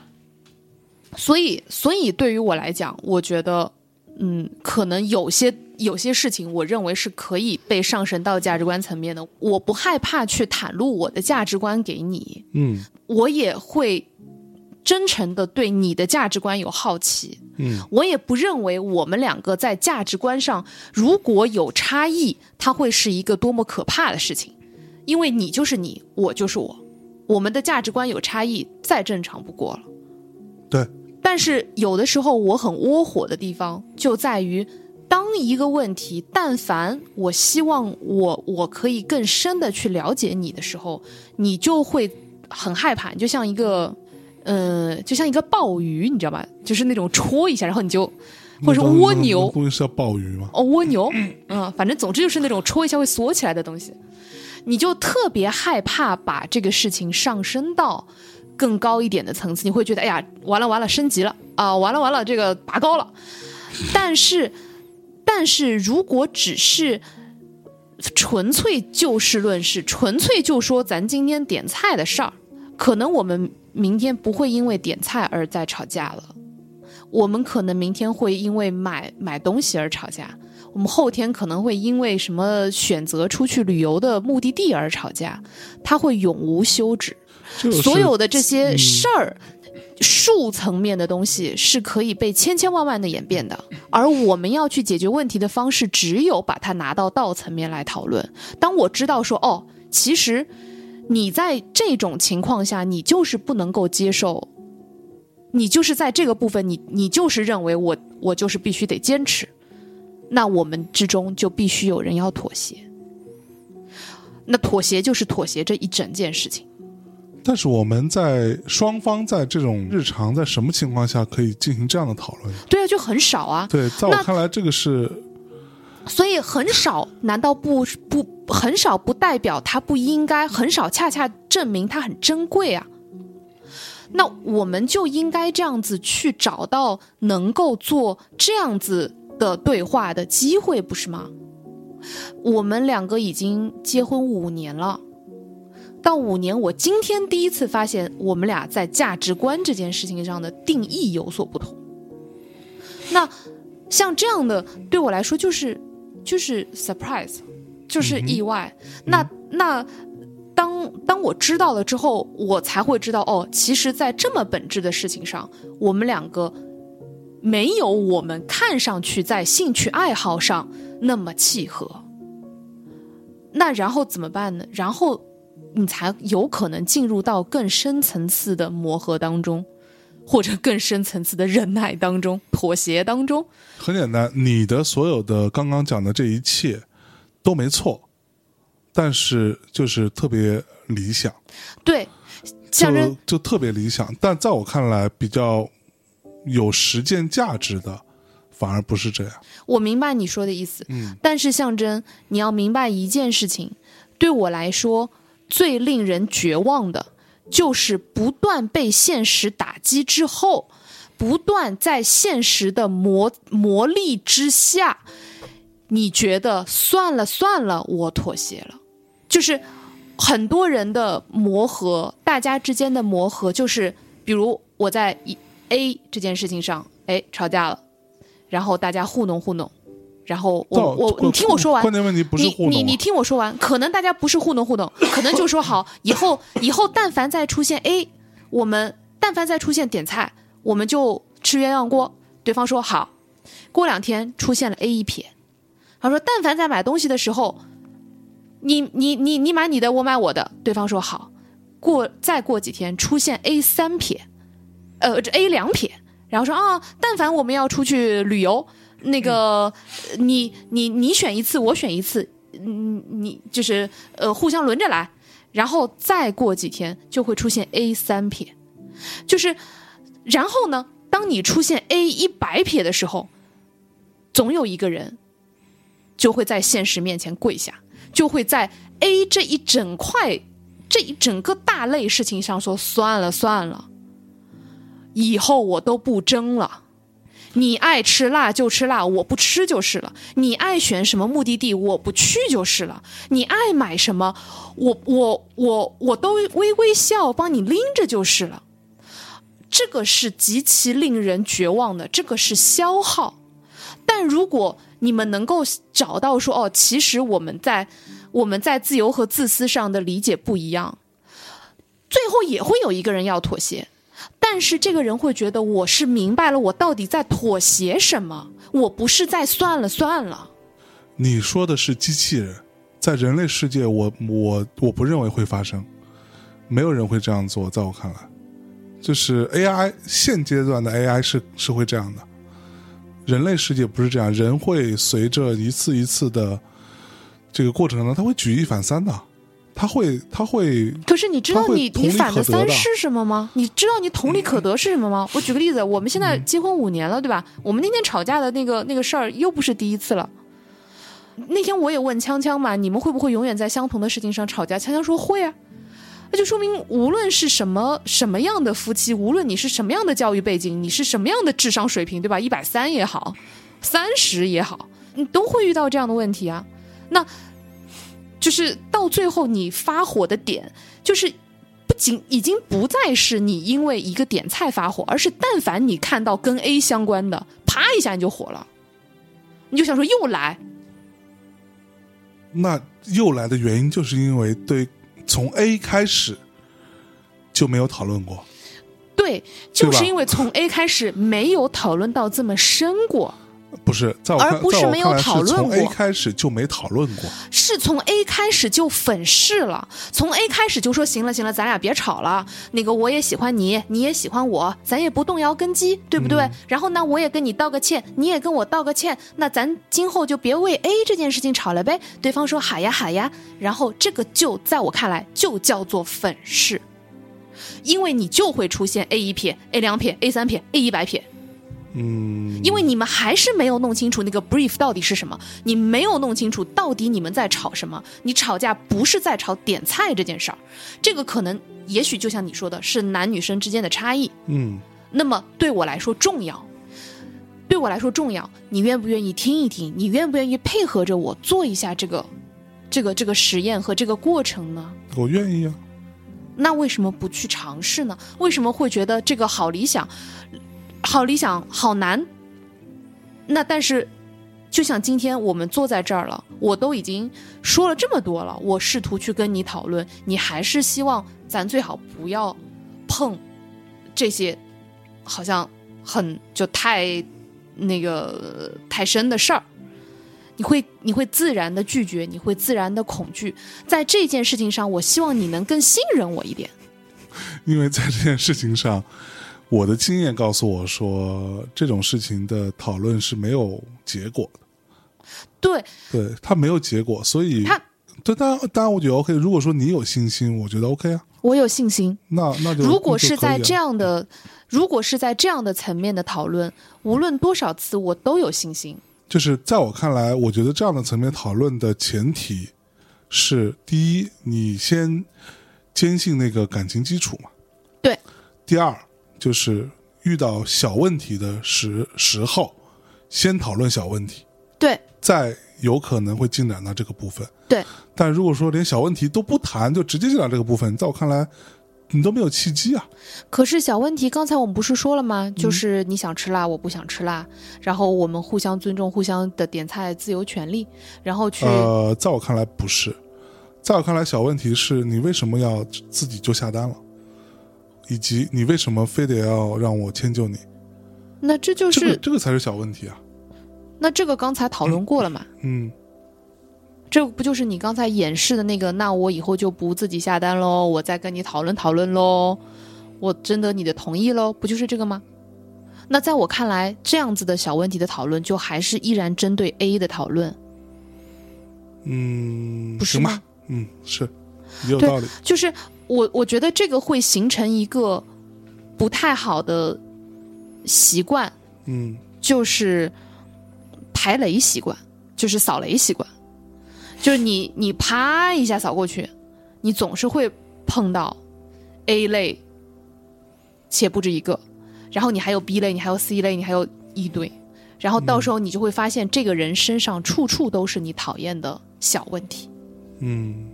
所以，所以对于我来讲，我觉得，嗯，可能有些有些事情，我认为是可以被上升到价值观层面的。我不害怕去袒露我的价值观给你，嗯我也会真诚的对你的价值观有好奇。嗯我也不认为我们两个在价值观上如果有差异，它会是一个多么可怕的事情，因为你就是你，我就是我，我们的价值观有差异，再正常不过了。对，但是有的时候我很窝火的地方就在于，当一个问题，但凡我希望我我可以更深的去了解你的时候，你就会很害怕，你就像一个。呃，就像一个鲍鱼，你知道吧？就是那种戳一下，然后你就，或者是蜗牛那，东西是叫鲍鱼吗？哦，蜗牛，嗯，反正总之就是那种戳一下会缩起来的东西，你就特别害怕把这个事情上升到更高一点的层次，你会觉得，哎呀，完了完了，升级了啊，完了完了，这个拔高了。但是，但是如果只是纯粹就事论事，纯粹就说咱今天点菜的事儿，可能我们明天不会因为点菜而再吵架了。我们可能明天会因为买买东西而吵架，我们后天可能会因为什么选择出去旅游的目的地而吵架，它会永无休止。就所有的这些事儿，数层面的东西是可以被千千万万的演变的，而我们要去解决问题的方式，只有把它拿到道层面来讨论。当我知道说，哦，其实你在这种情况下，你就是不能够接受，你就是在这个部分，你你就是认为我我就是必须得坚持，那我们之中就必须有人要妥协。那妥协就是妥协这一整件事情。但是我们在双方在这种日常在什么情况下可以进行这样的讨论？对啊，就很少啊。对，在我看来，这个是所以很少，难道不不很少不代表它不应该？很少恰恰证明它很珍贵啊。那我们就应该这样子去找到能够做这样子的对话的机会，不是吗？我们两个已经结婚五年了，到五年，我今天第一次发现我们俩在价值观这件事情上的定义有所不同。那像这样的对我来说就是就是 surprise，就是意外。那那当当我知道了之后，我才会知道哦，其实，在这么本质的事情上，我们两个没有我们看上去在兴趣爱好上那么契合。那然后怎么办呢？然后你才有可能进入到更深层次的磨合当中。或者更深层次的忍耐当中、妥协当中，很简单，你的所有的刚刚讲的这一切都没错，但是就是特别理想，对，象征就就特别理想。但在我看来，比较有实践价值的，反而不是这样。我明白你说的意思，嗯，但是象征你要明白一件事情，对我来说最令人绝望的。就是不断被现实打击之后，不断在现实的磨磨砺之下，你觉得算了算了，我妥协了。就是很多人的磨合，大家之间的磨合，就是比如我在一 A 这件事情上，哎，吵架了，然后大家糊弄糊弄。然后我我你听我说完，关键问题不是糊弄、啊你你你听我说完，可能大家不是糊弄糊弄，可能就说好，以后以后但凡再出现 A，我们但凡再出现点菜，我们就吃鸳鸯锅。对方说好。过两天出现了 A 一撇，他说但凡在买东西的时候，你你你你买你的，我买我的。对方说好。过再过几天出现 A 三撇，呃，这 A 两撇，然后说啊，但凡我们要出去旅游，那个你你你选一次，我选一次，嗯，你就是呃互相轮着来，然后再过几天就会出现 A 三撇，就是然后呢，当你出现 A 一百撇的时候，总有一个人就会在现实面前跪下，就会在 A 这一整块。这一整个大类事情上说算了算了，以后我都不争了。你爱吃辣就吃辣，我不吃就是了。你爱选什么目的地，我不去就是了。你爱买什么，我我我我都微微笑帮你拎着就是了。这个是极其令人绝望的，这个是消耗。但如果你们能够找到说哦，其实我们在。我们在自由和自私上的理解不一样，最后也会有一个人要妥协，但是这个人会觉得我是明白了我到底在妥协什么，我不是在算了算了。你说的是机器人，在人类世界，我我我不认为会发生，没有人会这样做，在我看来，就是 AI 现阶段的 AI 是是会这样的，人类世界不是这样，人会随着一次一次的。这个过程呢，他会举一反三的，他会，他会。可是你知道你你反的三是什么吗？你知道你同理可得是什么吗？我举个例子，我们现在结婚五年了，对吧？我们那天吵架的那个那个事儿又不是第一次了。那天我也问锵锵嘛，你们会不会永远在相同的事情上吵架？锵锵说会啊，那就说明无论是什么什么样的夫妻，无论你是什么样的教育背景，你是什么样的智商水平，对吧？一百三也好，三十也好，你都会遇到这样的问题啊。那，就是到最后你发火的点，就是不仅已经不再是你因为一个点菜发火，而是但凡你看到跟 A 相关的，啪一下你就火了，你就想说又来。那又来的原因，就是因为对从 A 开始就没有讨论过，对，就是因为从 A 开始没有讨论到这么深过。不是，在我而不是没有讨论过。从 A 开始就没讨论过，是从 A 开始就粉饰了。从 A 开始就说行了行了，咱俩别吵了。那个我也喜欢你，你也喜欢我，咱也不动摇根基，对不对？然后呢我也跟你道个歉，你也跟我道个歉，那咱今后就别为 A 这件事情吵了呗。对方说好呀好呀，然后这个就在我看来就叫做粉饰，因为你就会出现 A 一撇、A 两撇、A 三撇、A 一百撇。嗯，因为你们还是没有弄清楚那个 brief 到底是什么，你没有弄清楚到底你们在吵什么。你吵架不是在吵点菜这件事儿，这个可能也许就像你说的，是男女生之间的差异。嗯，那么对我来说重要，对我来说重要，你愿不愿意听一听？你愿不愿意配合着我做一下这个，这个这个实验和这个过程呢？我愿意啊。那为什么不去尝试呢？为什么会觉得这个好理想？好理想，好难。那但是，就像今天我们坐在这儿了，我都已经说了这么多了，我试图去跟你讨论，你还是希望咱最好不要碰这些好像很就太那个太深的事儿。你会你会自然的拒绝，你会自然的恐惧。在这件事情上，我希望你能更信任我一点，因为在这件事情上。我的经验告诉我说，这种事情的讨论是没有结果的。对，对他没有结果，所以他对当然当然我觉得 OK。如果说你有信心，我觉得 OK 啊。我有信心。那那就如果是在这样的，如果是在这样的层面的讨论，无论多少次，我都有信心。就是在我看来，我觉得这样的层面讨论的前提是：第一，你先坚信那个感情基础嘛。对。第二。就是遇到小问题的时时候，先讨论小问题，对，再有可能会进展到这个部分，对。但如果说连小问题都不谈，就直接进展这个部分，在我看来，你都没有契机啊。可是小问题，刚才我们不是说了吗？就是你想吃辣，我不想吃辣，然后我们互相尊重，互相的点菜自由权利，然后去。呃，在我看来不是，在我看来，小问题是你为什么要自己就下单了？以及你为什么非得要让我迁就你？那这就这个是这个才是小问题啊。那这个刚才讨论过了嘛？嗯这不就是你刚才演示的那个？那我以后就不自己下单喽，我再跟你讨论讨论喽，我征得你的同意喽，不就是这个吗？那在我看来，这样子的小问题的讨论，就还是依然针对 A 的讨论，嗯，不是行吧吗？嗯，是也有道理。就是我我觉得这个会形成一个不太好的习惯，嗯就是排雷习惯，就是扫雷习惯，就是你你啪一下扫过去，你总是会碰到 A 类，且不止一个，然后你还有 B 类，你还有 C 类，你还有一堆，然后到时候你就会发现这个人身上处处都是你讨厌的小问题。嗯，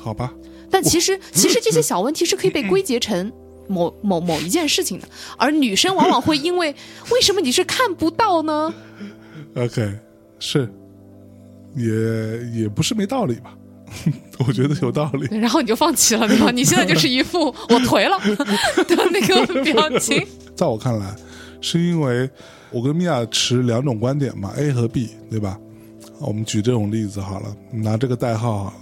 好吧。但其实，其实这些小问题是可以被归结成某某某一件事情的，而女生往往会因为为什么你是看不到呢？OK，是，也也不是没道理吧？我觉得有道理。然后你就放弃了，对吧？你现在就是一副我颓了 的那个表情。在我看来，是因为我跟米娅持两种观点嘛，A 和 B，对吧？我们举这种例子好了，拿这个代号好了。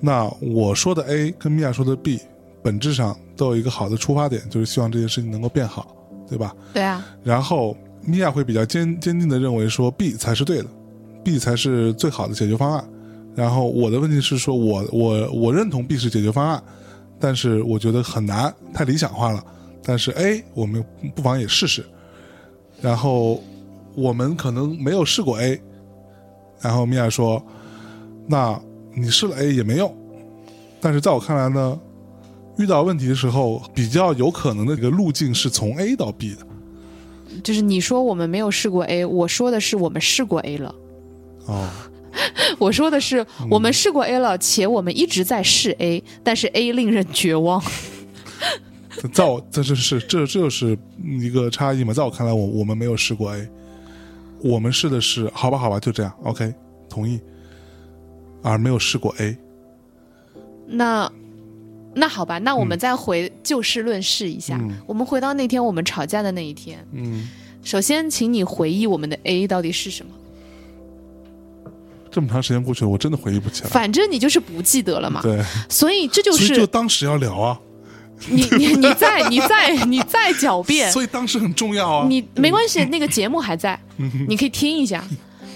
那我说的 A 跟米娅说的 B，本质上都有一个好的出发点，就是希望这件事情能够变好，对吧？对啊，然后米娅会比较坚坚定的认为说 B 才是对的，B 才是最好的解决方案。然后我的问题是说我我我认同 B 是解决方案，但是我觉得很难，太理想化了。但是 A 我们不妨也试试。然后我们可能没有试过 A，然后米娅说：“那你试了 A 也没用。”但是在我看来呢，遇到问题的时候，比较有可能的一个路径是从 A 到 B 的。就是你说我们没有试过 A，我说的是我们试过 A 了。哦，我说的是我们试过 A 了，且我们一直在试 A，但是 A 令人绝望。在我这这是这这就是一个差异嘛，在我看来，我我们没有试过 A，我们试的是好吧好吧就这样，OK，同意，而没有试过 A。那那好吧，那我们再回就事论事一下。嗯我们回到那天我们吵架的那一天，嗯，首先请你回忆我们的 A 到底是什么。这么长时间过去了，我真的回忆不起来。反正你就是不记得了嘛，对，所以这就是就当时要聊啊，你你你在你在你在狡辩，所以当时很重要啊。你没关系，那个节目还在，你可以听一下。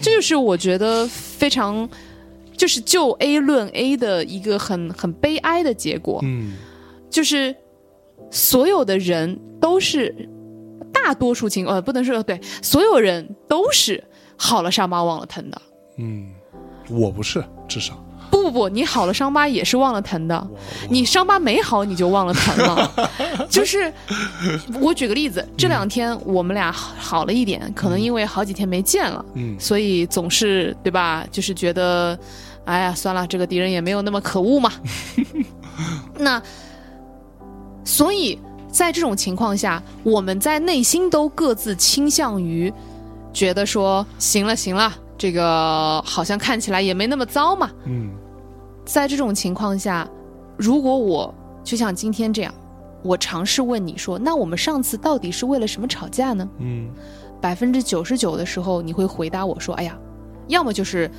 这就是我觉得非常，就是就 A 论 A 的一个很很悲哀的结果，嗯。就是所有的人都是大多数情况呃不能说对，所有人都是好了伤疤忘了疼的。嗯，我不是，至少不不不，你好了伤疤也是忘了疼的。你伤疤没好，你就忘了疼了。就是我举个例子，这两天我们俩好好了一点，可能因为好几天没见了，嗯所以总是对吧？就是觉得，哎呀，算了，这个敌人也没有那么可恶嘛。那所以在这种情况下，我们在内心都各自倾向于觉得说，行了行了，这个好像看起来也没那么糟嘛。嗯在这种情况下，如果我就像今天这样，我尝试问你说，那我们上次到底是为了什么吵架呢？嗯百分之九十九的时候，你会回答我说，哎呀，要么就是，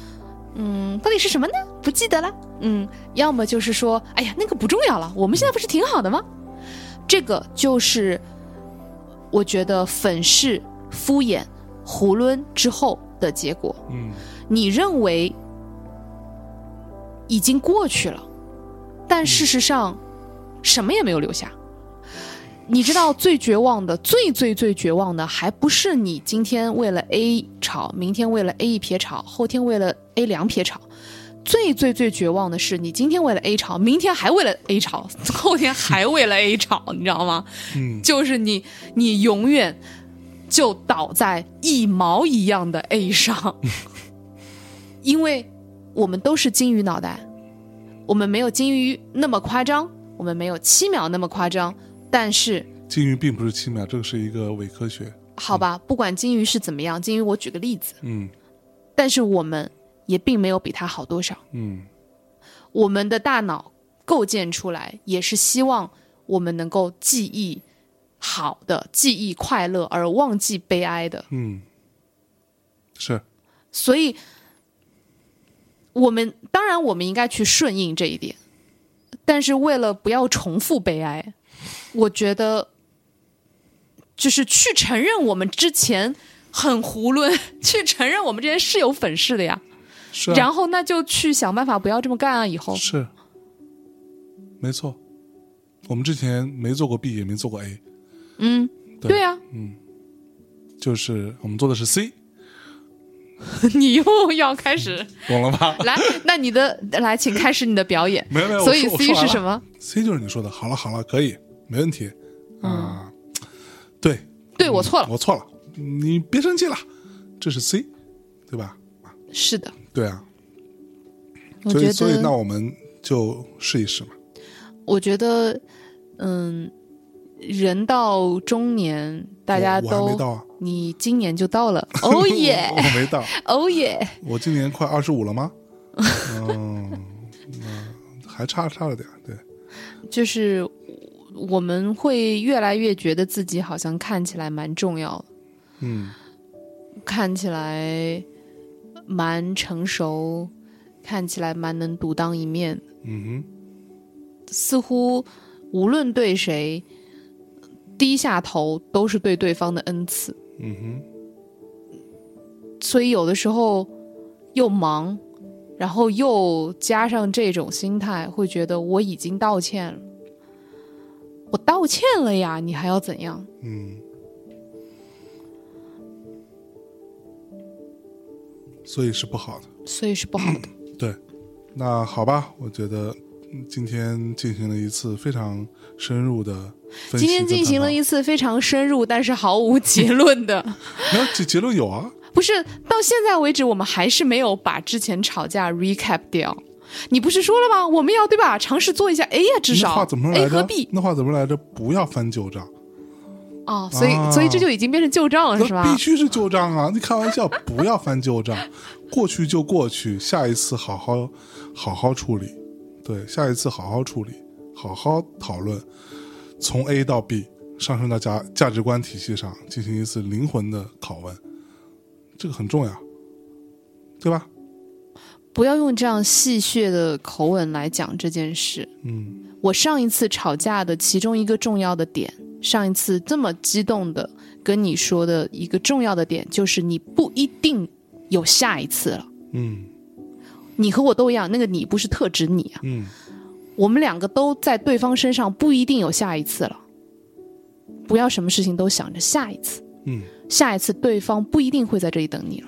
嗯，到底是什么呢？不记得了。嗯，要么就是说，哎呀，那个不重要了，我们现在不是挺好的吗？这个就是我觉得粉饰、敷衍、囫囵之后的结果。嗯你认为已经过去了，但事实上什么也没有留下。你知道最绝望的、最最最绝望的，还不是你今天为了 A 吵，明天为了 A 一撇吵，后天为了 A 两撇吵。最最最绝望的是，你今天为了 A 吵，明天还为了 A 吵，后天还为了 A 吵，你知道吗？嗯就是你，你永远就倒在一毛一样的 A 上，因为我们都是金鱼脑袋，我们没有金鱼那么夸张，我们没有七秒那么夸张，但是金鱼并不是七秒，这个是一个伪科学。好吧，不管金鱼是怎么样，金鱼我举个例子，嗯。但是我们也并没有比它好多少，嗯。我们的大脑构建出来也是希望我们能够记忆好的、记忆快乐，而忘记悲哀的。嗯，是，所以，我们当然我们应该去顺应这一点，但是为了不要重复悲哀，我觉得就是去承认我们之前很囫囵，去承认我们之前是有粉饰的呀。是、啊，然后那就去想办法不要这么干啊！以后。是，没错，我们之前没做过 B，也没做过 A，嗯，对。呀啊，就是我们做的是 C，你又要开始懂了吧？来，那你的来，请开始你的表演。没有没有，所以 C 是什么？？C 就是你说的，好了好了，可以，没问题啊、对，对我错了，我错了，你别生气了，这是 C，对吧？是的，对啊，我觉所以所以那，我们就试一试嘛。我觉得，嗯，人到中年，大家都没到啊，你今年就到了，哦耶！我，没到，哦耶，我今年快二十五了吗？嗯，那还差差了点，对，就是我们会越来越觉得自己好像看起来蛮重要。的，嗯。看起来蛮成熟，看起来蛮能独当一面，嗯哼。似乎无论对谁低下头都是对对方的恩赐，嗯哼，所以有的时候又忙，然后又加上这种心态，会觉得我已经道歉了，我道歉了呀，你还要怎样？嗯，所以是不好的。所以是不好的。对，那好吧，我觉得嗯今天进行了一次非常深入的分析。今天进行了一次非常深入但是毫无结论的，没有结结论有啊，不是到现在为止，我们还是没有把之前吵架 recap 掉。你不是说了吗？我们要对吧？尝试做一下 A 呀，至少那话怎么 A 来着和 B？那话怎么来着？不要翻旧账，哦，所以、啊所以这就已经变成旧账了，是吧必？须是旧账啊！你开玩笑，不要翻旧账，过去就过去，下一次好好好好处理。对，下一次好好处理，好好讨论，从 A 到 B 上升到价价值观体系上进行一次灵魂的拷问，这个很重要，对吧？不要用这样戏谑的口吻来讲这件事。嗯我上一次吵架的其中一个重要的点，上一次这么激动的跟你说的一个重要的点，就是你不一定有下一次了。嗯你和我都一样，那个你不是特指你啊，嗯我们两个都在对方身上不一定有下一次了。不要什么事情都想着下一次，嗯下一次对方不一定会在这里等你了。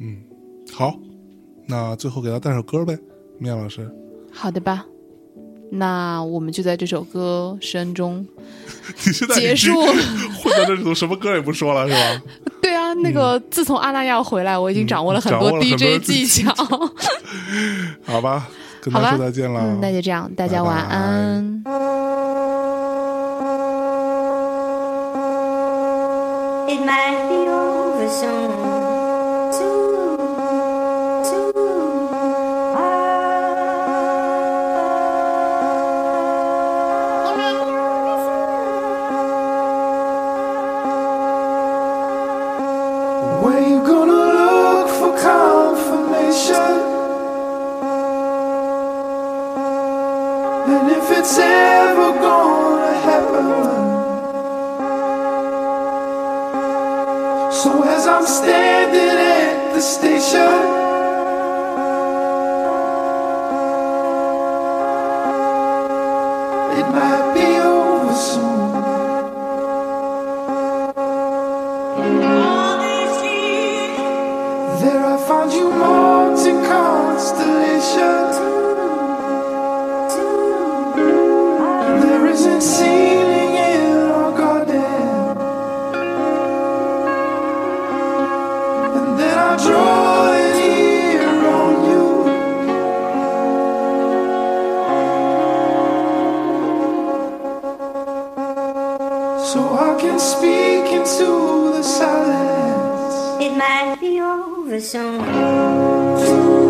嗯，好，那最后给他带首歌呗，米娅老师。好的吧，那我们就在这首歌声中 你现在结束。混在这里头，什么歌也不说了，是吧？对啊，那个自从阿那亚回来，我已经掌握了很多 DJ 技技巧。好吧，跟好吧大家说再见了。嗯，那就这样，大家晚安。It might be over soon. So I can speak into the silence. It might be over soon.